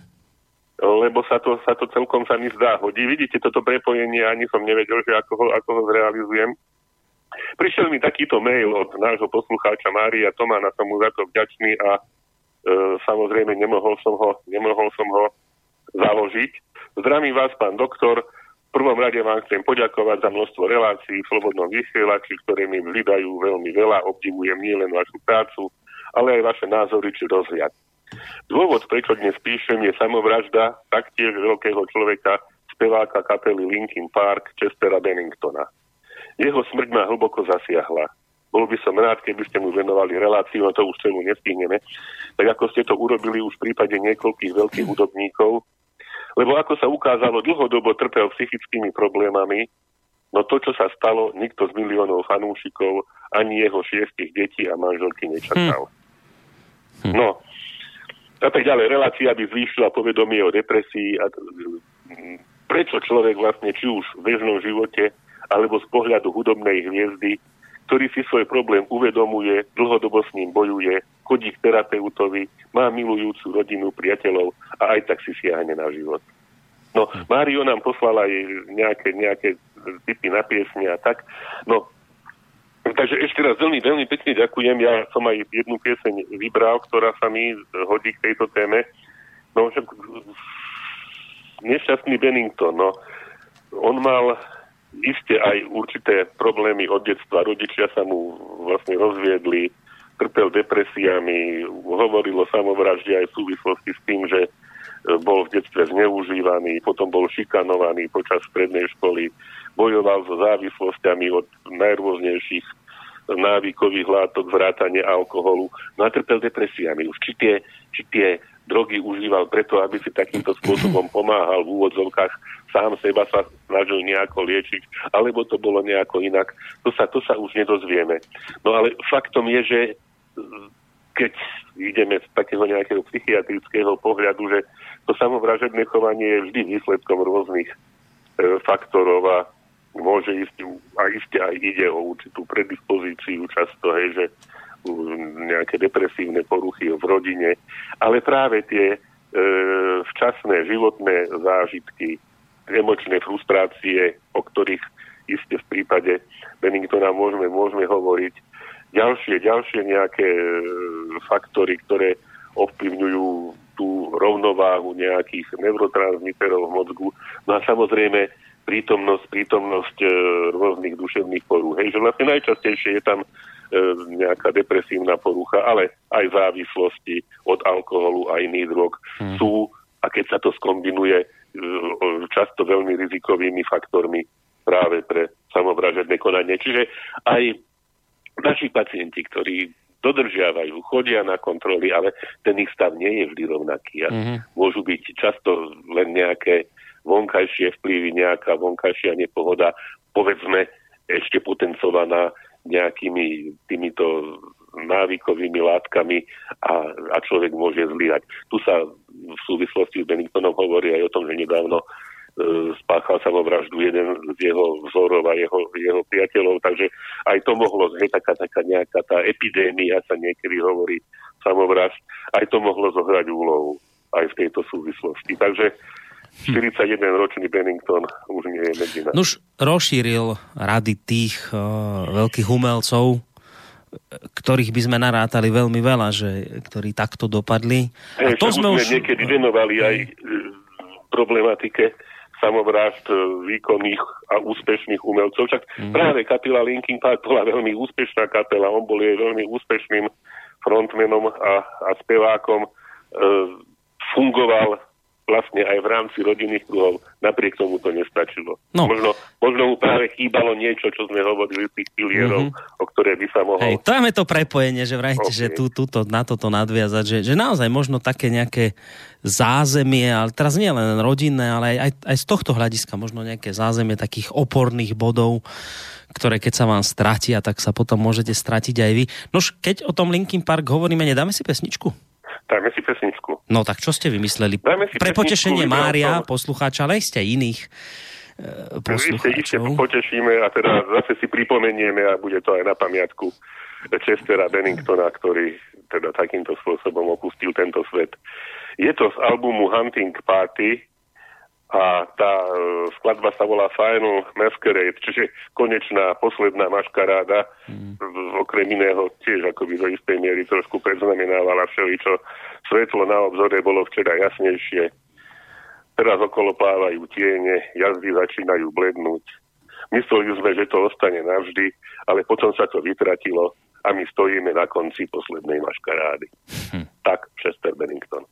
lebo sa to, sa to celkom sa mi zdá hodí. Vidíte toto prepojenie, ani som nevedel, že ako ho, ako ho zrealizujem. Prišiel mi takýto mail od nášho poslucháča Mária Tomána, som mu za to vďačný a e, samozrejme nemohol som, ho, nemohol som ho založiť. Zdravím vás, pán doktor. V prvom rade vám chcem poďakovať za množstvo relácií v Slobodnom vysielači, ktoré mi vydajú veľmi veľa. Obdivujem nielen vašu prácu, ale aj vaše názory či rozhľad. Dôvod, prečo dnes píšem, je samovražda taktiež veľkého človeka, speváka kapely Linkin Park, Chestera Benningtona. Jeho smrť ma hlboko zasiahla. Bol by som rád, keby ste mu venovali reláciu, a to už celú nestihneme, tak ako ste to urobili už v prípade niekoľkých veľkých hudobníkov, lebo ako sa ukázalo, dlhodobo trpel psychickými problémami, no to, čo sa stalo, nikto z miliónov fanúšikov, ani jeho šiestich detí a manželky nečakal. Hm. No, a tak ďalej, relácia by zvýšila povedomie o depresii a prečo človek vlastne, či už v bežnom živote, alebo z pohľadu hudobnej hviezdy, ktorý si svoj problém uvedomuje, dlhodobo s ním bojuje, chodí k terapeutovi, má milujúcu rodinu, priateľov a aj tak si siahne na život. No, Mário nám poslala aj nejaké, nejaké typy na piesne a tak. No, takže ešte raz veľmi, veľmi pekne ďakujem. Ja som aj jednu pieseň vybral, ktorá sa mi hodí k tejto téme. No, však nešťastný Bennington, no, on mal Isté aj určité problémy od detstva. Rodičia sa mu vlastne rozviedli, trpel depresiami, hovorilo samovražde aj v súvislosti s tým, že e, bol v detstve zneužívaný, potom bol šikanovaný počas strednej školy, bojoval so závislosťami od najrôznejších návykových látok, vrátane alkoholu, no a trpel depresiami. Už či tie, či tie drogy užíval preto, aby si takýmto spôsobom pomáhal v úvodzovkách sám seba sa snažil nejako liečiť, alebo to bolo nejako inak. To sa, to sa už nedozvieme. No ale faktom je, že keď ideme z takého nejakého psychiatrického pohľadu, že to samovražedné chovanie je vždy výsledkom rôznych e, faktorov a môže ísť, a iste aj ide o určitú predispozíciu často, hej, že nejaké depresívne poruchy v rodine, ale práve tie e, včasné životné zážitky, emočné frustrácie, o ktorých iste v prípade Benningtona môžeme, môžeme hovoriť. Ďalšie, ďalšie nejaké e, faktory, ktoré ovplyvňujú tú rovnováhu nejakých neurotransmiterov v mozgu. No a samozrejme prítomnosť, prítomnosť e, rôznych duševných porúch. Hej, že vlastne najčastejšie je tam e, nejaká depresívna porucha, ale aj závislosti od alkoholu a iných drog hmm. sú, a keď sa to skombinuje, často veľmi rizikovými faktormi práve pre samovražedné konanie. Čiže aj naši pacienti, ktorí dodržiavajú, chodia na kontroly, ale ten ich stav nie je vždy rovnaký. A mm-hmm. Môžu byť často len nejaké vonkajšie vplyvy, nejaká vonkajšia nepohoda, povedzme ešte potencovaná nejakými týmito návykovými látkami a, a človek môže zlyhať. Tu sa v súvislosti s Benningtonom hovorí aj o tom, že nedávno E, spáchal samovraždu jeden z jeho vzorov a jeho, jeho priateľov, takže aj to mohlo, hej, taká, taká nejaká tá epidémia sa niekedy hovorí samovražd, aj to mohlo zohrať úlohu aj v tejto súvislosti. Takže 41-ročný Bennington už nie je medzi nami. Nuž rozšíril rady tých uh, veľkých umelcov, ktorých by sme narátali veľmi veľa, že, ktorí takto dopadli. Hey, a to sme už... niekedy venovali aj problematike samovrážd e, výkonných a úspešných umelcov. Však mm. práve kapela Linkin Park bola veľmi úspešná kapela, on bol jej veľmi úspešným frontmenom a, a spevákom. E, fungoval vlastne aj v rámci rodinných kruhov. Napriek tomu to nestačilo. No. Možno, možno mu práve chýbalo niečo, čo sme hovorili tých pilierov, mm-hmm. o ktoré by sa mohol... Hej, to je to prepojenie, že vrajte, okay. že tu, tuto, na toto nadviazať, že, že naozaj možno také nejaké zázemie, ale teraz nie len rodinné, ale aj, aj z tohto hľadiska možno nejaké zázemie takých oporných bodov, ktoré keď sa vám stratia, tak sa potom môžete stratiť aj vy. Nož, keď o tom Linkin Park hovoríme, nedáme si pesničku? Dajme si pesničku. No tak čo ste vymysleli? Pre potešenie Mária, poslucháča, ale ste iných e, poslucháčov. potešíme a teda zase si pripomenieme a bude to aj na pamiatku Chestera Benningtona, ktorý teda takýmto spôsobom opustil tento svet. Je to z albumu Hunting Party, a tá e, skladba sa volá Final Masquerade, čiže konečná, posledná maškaráda, mm. okrem iného tiež akoby do istej miery trošku predznamenávala všeličo. Svetlo na obzore bolo včera jasnejšie, teraz okolo plávajú tiene, jazdy začínajú blednúť. Mysleli sme, že to ostane navždy, ale potom sa to vytratilo a my stojíme na konci poslednej maškarády. Hm. Tak, Chester Bennington.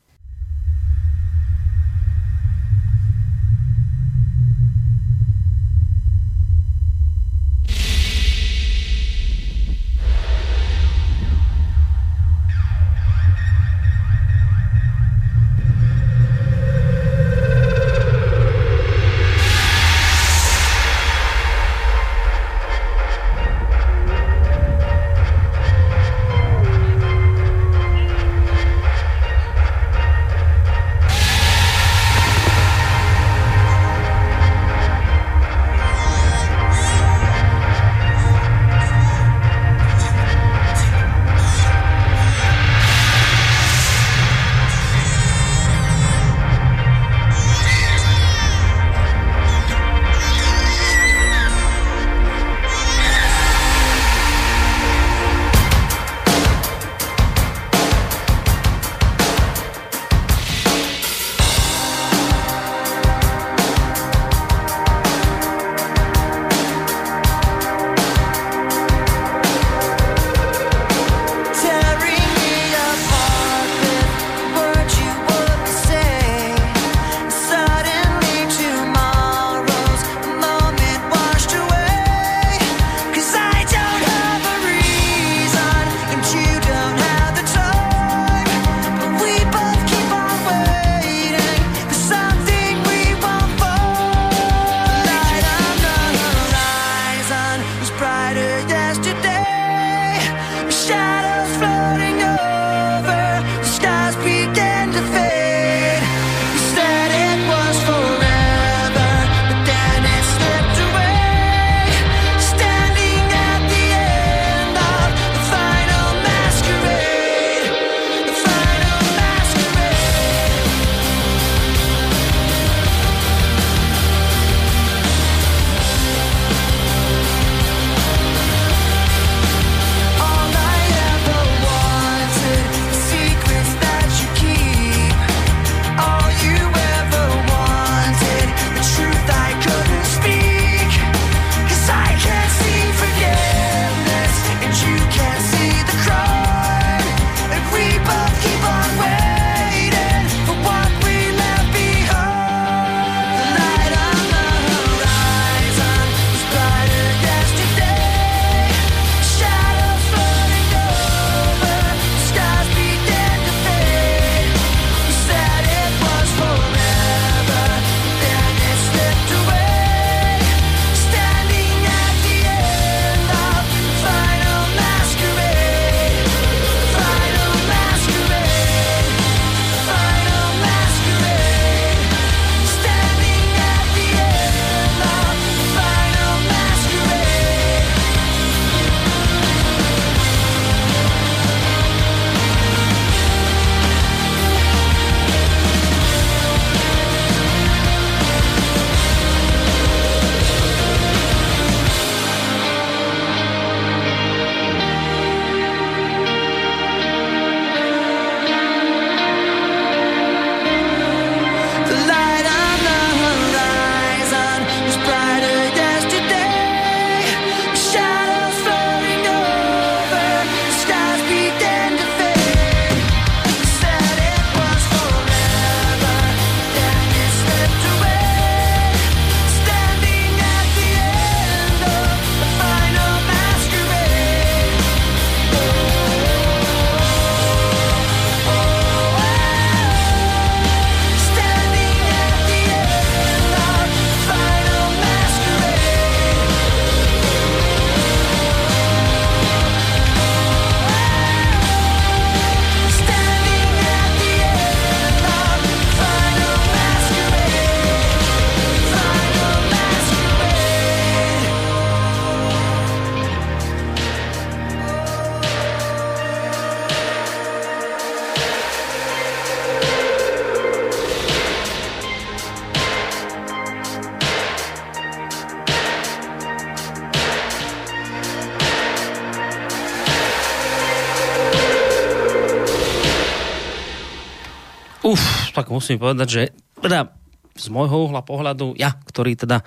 Musím povedať, že teda z môjho uhla pohľadu, ja, ktorý teda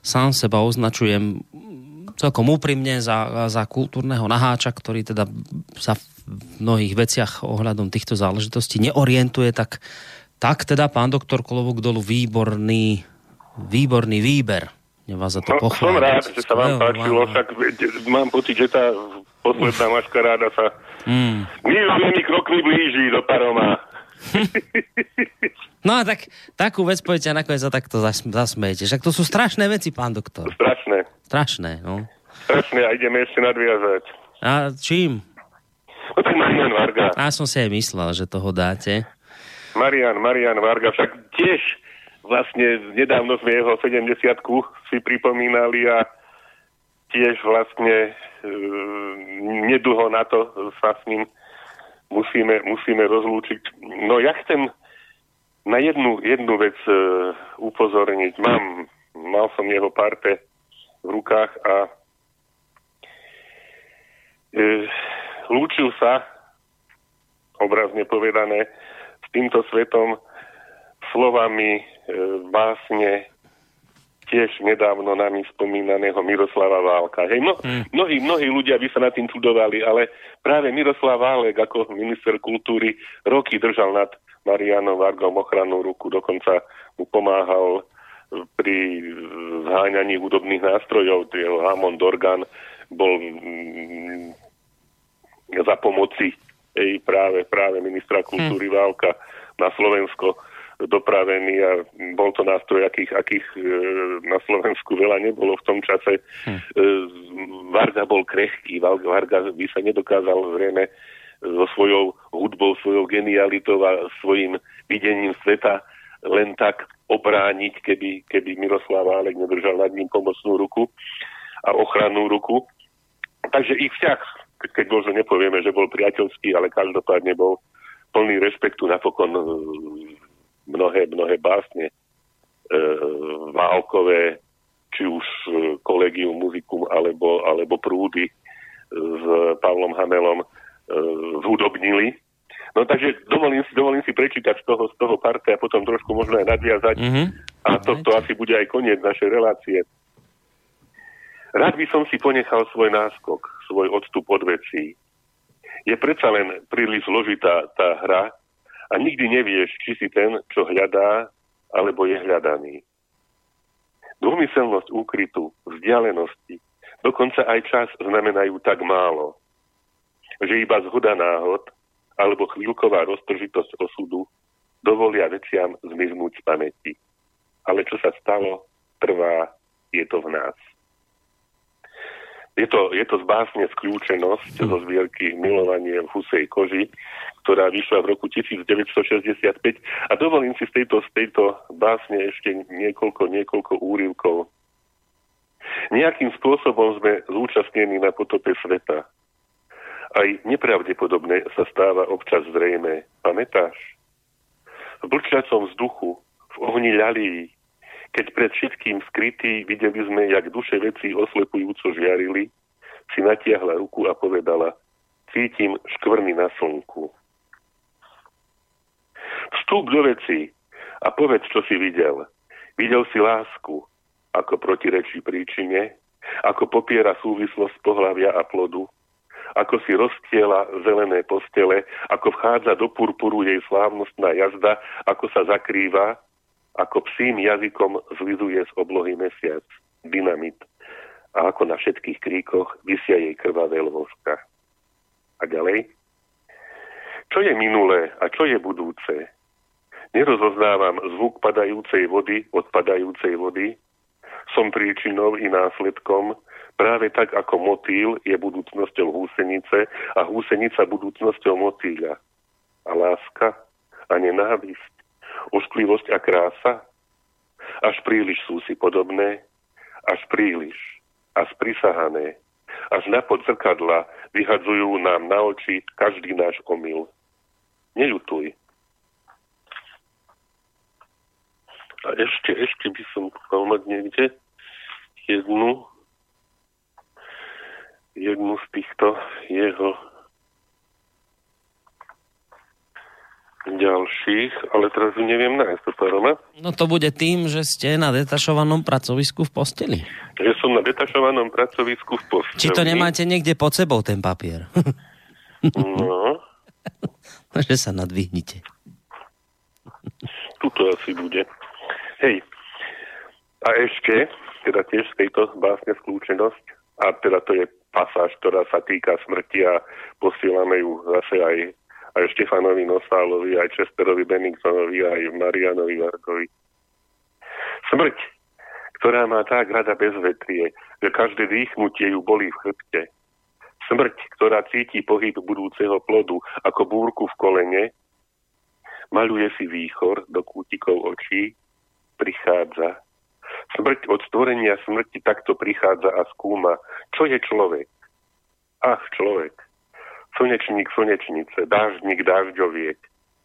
sám seba označujem celkom úprimne za, za kultúrneho naháča, ktorý teda sa v mnohých veciach ohľadom týchto záležitostí neorientuje, tak, tak teda pán doktor Kolovok dolu výborný, výborný výber. Nevá za to no, Som rád, že sa vám páčilo, však mám pocit, že tá posledná maškaráda sa mm. milými krokmi blíži do Paroma. No a tak, takú vec poviete a nakoniec sa takto zasmejete. Však to sú strašné veci, pán doktor. Strašné. Strašné, no. Strašné a ideme ešte nadviazať. A čím? No tak Marian Varga. Ja som si aj myslel, že toho dáte. Marian, Marian Varga, však tiež vlastne nedávno sme jeho 70 si pripomínali a tiež vlastne e, nedlho na to sa s ním musíme, musíme rozlúčiť. No ja chcem na jednu, jednu vec e, upozorniť. Mám, mal som jeho parte v rukách a e, lúčil sa, obrazne povedané, s týmto svetom slovami e, básne tiež nedávno nami spomínaného Miroslava Válka. Hej, no, mm. mnohí, mnohí ľudia by sa nad tým čudovali, ale práve Miroslav Válek ako minister kultúry roky držal nad Marianom Vargom ochrannú ruku, dokonca mu pomáhal pri zháňaní hudobných nástrojov, jeho Hammond Organ bol mm, za pomoci ej, práve, práve ministra kultúry mm. Válka na Slovensko dopravený a bol to nástroj, akých, akých e, na Slovensku veľa nebolo v tom čase. Hm. E, Varga bol krehký, Varga by sa nedokázal zrejme so svojou hudbou, svojou genialitou a svojim videním sveta len tak obrániť, keby, keby Miroslav Válek nedržal nad ním pomocnú ruku a ochrannú ruku. Takže ich vzťah, keď možno nepovieme, že bol priateľský, ale každopádne bol plný respektu napokon mnohé, mnohé básne e, válkové, či už e, kolegium muzikum alebo, alebo prúdy e, s Pavlom Hamelom e, zhudobnili. No takže dovolím si, dovolím si prečítať z toho, z toho parte a potom trošku možno aj nadviazať. Mm-hmm. A to, to asi bude aj koniec našej relácie. Rád by som si ponechal svoj náskok, svoj odstup od vecí. Je predsa len príliš zložitá tá hra, a nikdy nevieš, či si ten, čo hľadá, alebo je hľadaný. Dômyselnosť úkrytu, vzdialenosti, dokonca aj čas znamenajú tak málo, že iba zhoda náhod alebo chvíľková roztržitosť osudu dovolia veciam zmiznúť z pamäti. Ale čo sa stalo, trvá, je to v nás. Je to, je to zbásne skľúčenosť zo zbierky Milovanie v husej koži, ktorá vyšla v roku 1965. A dovolím si z tejto, z tejto básne ešte niekoľko, niekoľko úrivkov. Nejakým spôsobom sme zúčastnení na potope sveta. Aj nepravdepodobné sa stáva občas zrejme. Pamätáš? V blčiacom vzduchu, v ohni ľalí, keď pred všetkým skrytý videli sme, jak duše veci oslepujúco žiarili, si natiahla ruku a povedala, cítim škvrny na slnku. Vstúp do veci a povedz, čo si videl. Videl si lásku, ako protirečí príčine, ako popiera súvislosť pohľavia a plodu, ako si roztiela zelené postele, ako vchádza do purpuru jej slávnostná jazda, ako sa zakrýva, ako psím jazykom zlizuje z oblohy mesiac, dynamit a ako na všetkých kríkoch vysia jej krvavé lvožka. A ďalej? Čo je minulé a čo je budúce? Nerozoznávam zvuk padajúcej vody od padajúcej vody. Som príčinou i následkom, práve tak ako motýl je budúcnosťou húsenice a húsenica budúcnosťou motýľa. A láska a nenávisť ošklivosť a krása? Až príliš sú si podobné, až príliš a sprisahané. Až na podzrkadla vyhadzujú nám na oči každý náš omyl. Neľutuj. A ešte, ešte by som chcel mať niekde jednu jednu z týchto jeho ďalších, ale teraz ju neviem nájsť, to Roma. No to bude tým, že ste na detašovanom pracovisku v posteli. Že som na detašovanom pracovisku v posteli. Či to nemáte niekde pod sebou, ten papier? No. že sa nadvihnite. Tuto asi bude. Hej. A ešte, teda tiež z tejto básne skľúčenosť, a teda to je pasáž, ktorá sa týka smrti a posielame ju zase aj aj Štefanovi Nosálovi, aj Chesterovi Benningtonovi, aj Marianovi Varkovi. Smrť, ktorá má tak rada bezvetrie, že každé dýchnutie ju bolí v chrbte. Smrť, ktorá cíti pohyb budúceho plodu ako búrku v kolene, maluje si výchor do kútikov očí, prichádza. Smrť od stvorenia smrti takto prichádza a skúma, čo je človek. Ach, človek slnečník slnečnice, dáždnik dážďoviek,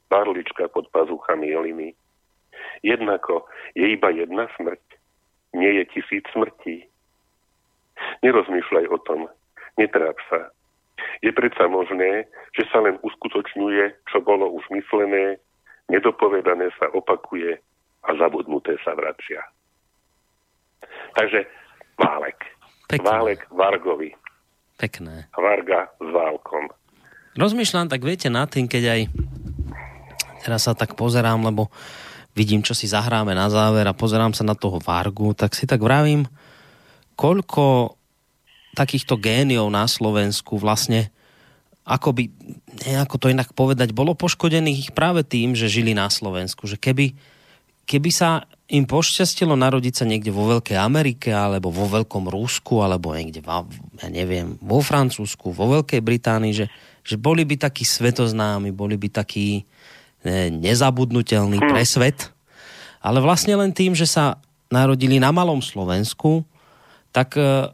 barlička pod pazuchami jeliny. Jednako je iba jedna smrť, nie je tisíc smrtí. Nerozmýšľaj o tom, netráp sa. Je predsa možné, že sa len uskutočňuje, čo bolo už myslené, nedopovedané sa opakuje a zabudnuté sa vracia. Takže Válek. Pekné. Válek Vargovi. Pekné. Varga s Válkom. Rozmýšľam, tak viete, na tým, keď aj teraz sa tak pozerám, lebo vidím, čo si zahráme na záver a pozerám sa na toho Vargu, tak si tak vravím, koľko takýchto géniov na Slovensku vlastne ako by, nejako to inak povedať, bolo poškodených práve tým, že žili na Slovensku. Že keby, keby sa im pošťastilo narodiť sa niekde vo Veľkej Amerike, alebo vo Veľkom Rusku, alebo niekde, ja neviem, vo Francúzsku, vo Veľkej Británii, že, že boli by takí svetoznámi, boli by takí ne, nezabudnutelní hmm. pre svet, ale vlastne len tým, že sa narodili na malom Slovensku, tak e,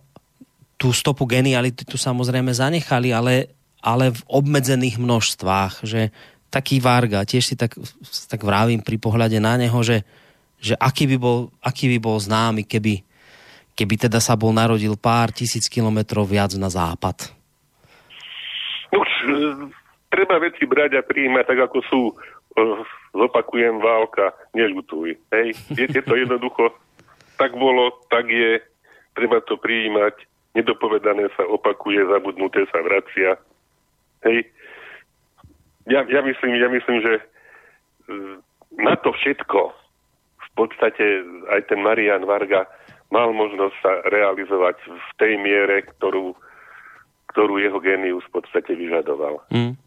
tú stopu geniality tu samozrejme zanechali, ale, ale v obmedzených množstvách, že taký Varga, tiež si tak, tak vravím pri pohľade na neho, že, že aký, by bol, aký by bol známy, keby, keby teda sa bol narodil pár tisíc kilometrov viac na západ už e, treba veci brať a prijímať tak, ako sú. E, zopakujem, válka, nežutuj. Hej, je, to jednoducho, tak bolo, tak je, treba to prijímať, nedopovedané sa opakuje, zabudnuté sa vracia. Hej, ja, ja, myslím, ja myslím, že e, na to všetko v podstate aj ten Marian Varga mal možnosť sa realizovať v tej miere, ktorú ktorú jeho génius v podstate vyžadoval. Mm.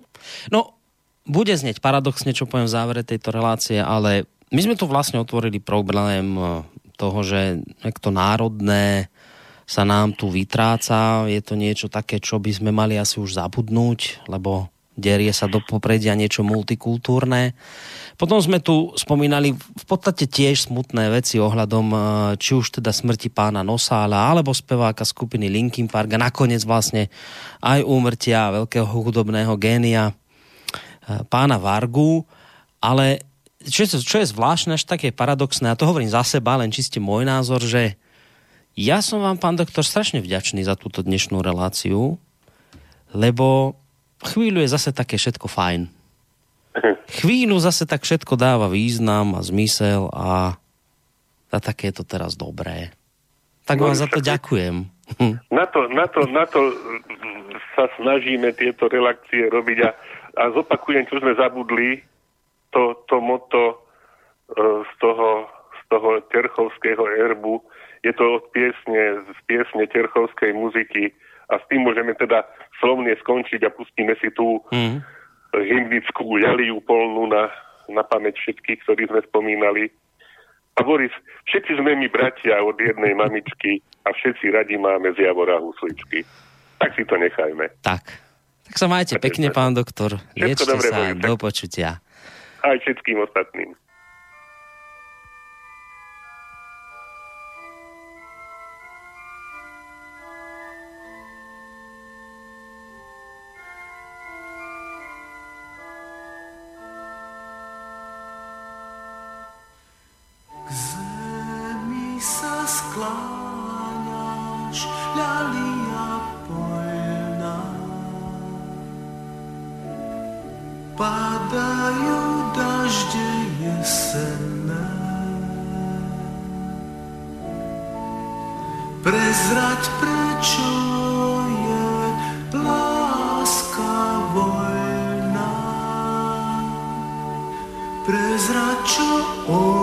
No, bude znieť paradoxne, čo poviem v závere tejto relácie, ale my sme tu vlastne otvorili problém e, toho, že to národné sa nám tu vytráca, je to niečo také, čo by sme mali asi už zabudnúť, lebo derie sa do popredia niečo multikultúrne. Potom sme tu spomínali v podstate tiež smutné veci ohľadom e, či už teda smrti pána Nosála alebo speváka skupiny Linkin Park a nakoniec vlastne aj úmrtia veľkého hudobného génia e, pána Vargu, ale čo je, čo je zvláštne, až také paradoxné, a to hovorím za seba, len čiste môj názor, že ja som vám, pán doktor, strašne vďačný za túto dnešnú reláciu, lebo chvíľu je zase také všetko fajn chvíľu zase tak všetko dáva význam a zmysel a, a také je to teraz dobré. Tak no, vám za to ďakujem. Na to, na, to, na to sa snažíme tieto relakcie robiť a, a zopakujem, čo sme zabudli, to, to moto uh, z toho, z toho terchovského erbu, je to od piesne, z piesne terchovskej muziky a s tým môžeme teda slovne skončiť a pustíme si tú mm hymnickú ľaliu polnú na, na pamäť všetkých, ktorí sme spomínali. A Boris, všetci sme my bratia od jednej mamičky a všetci radi máme z Javora husličky. Tak si to nechajme. Tak. Tak sa majte pekne, pán doktor. Liečte sa. Do počutia. Aj všetkým ostatným. skláňaš, ľalia poľná. Padajú dažde jesenné, prezrať prečo. Prezrať čo on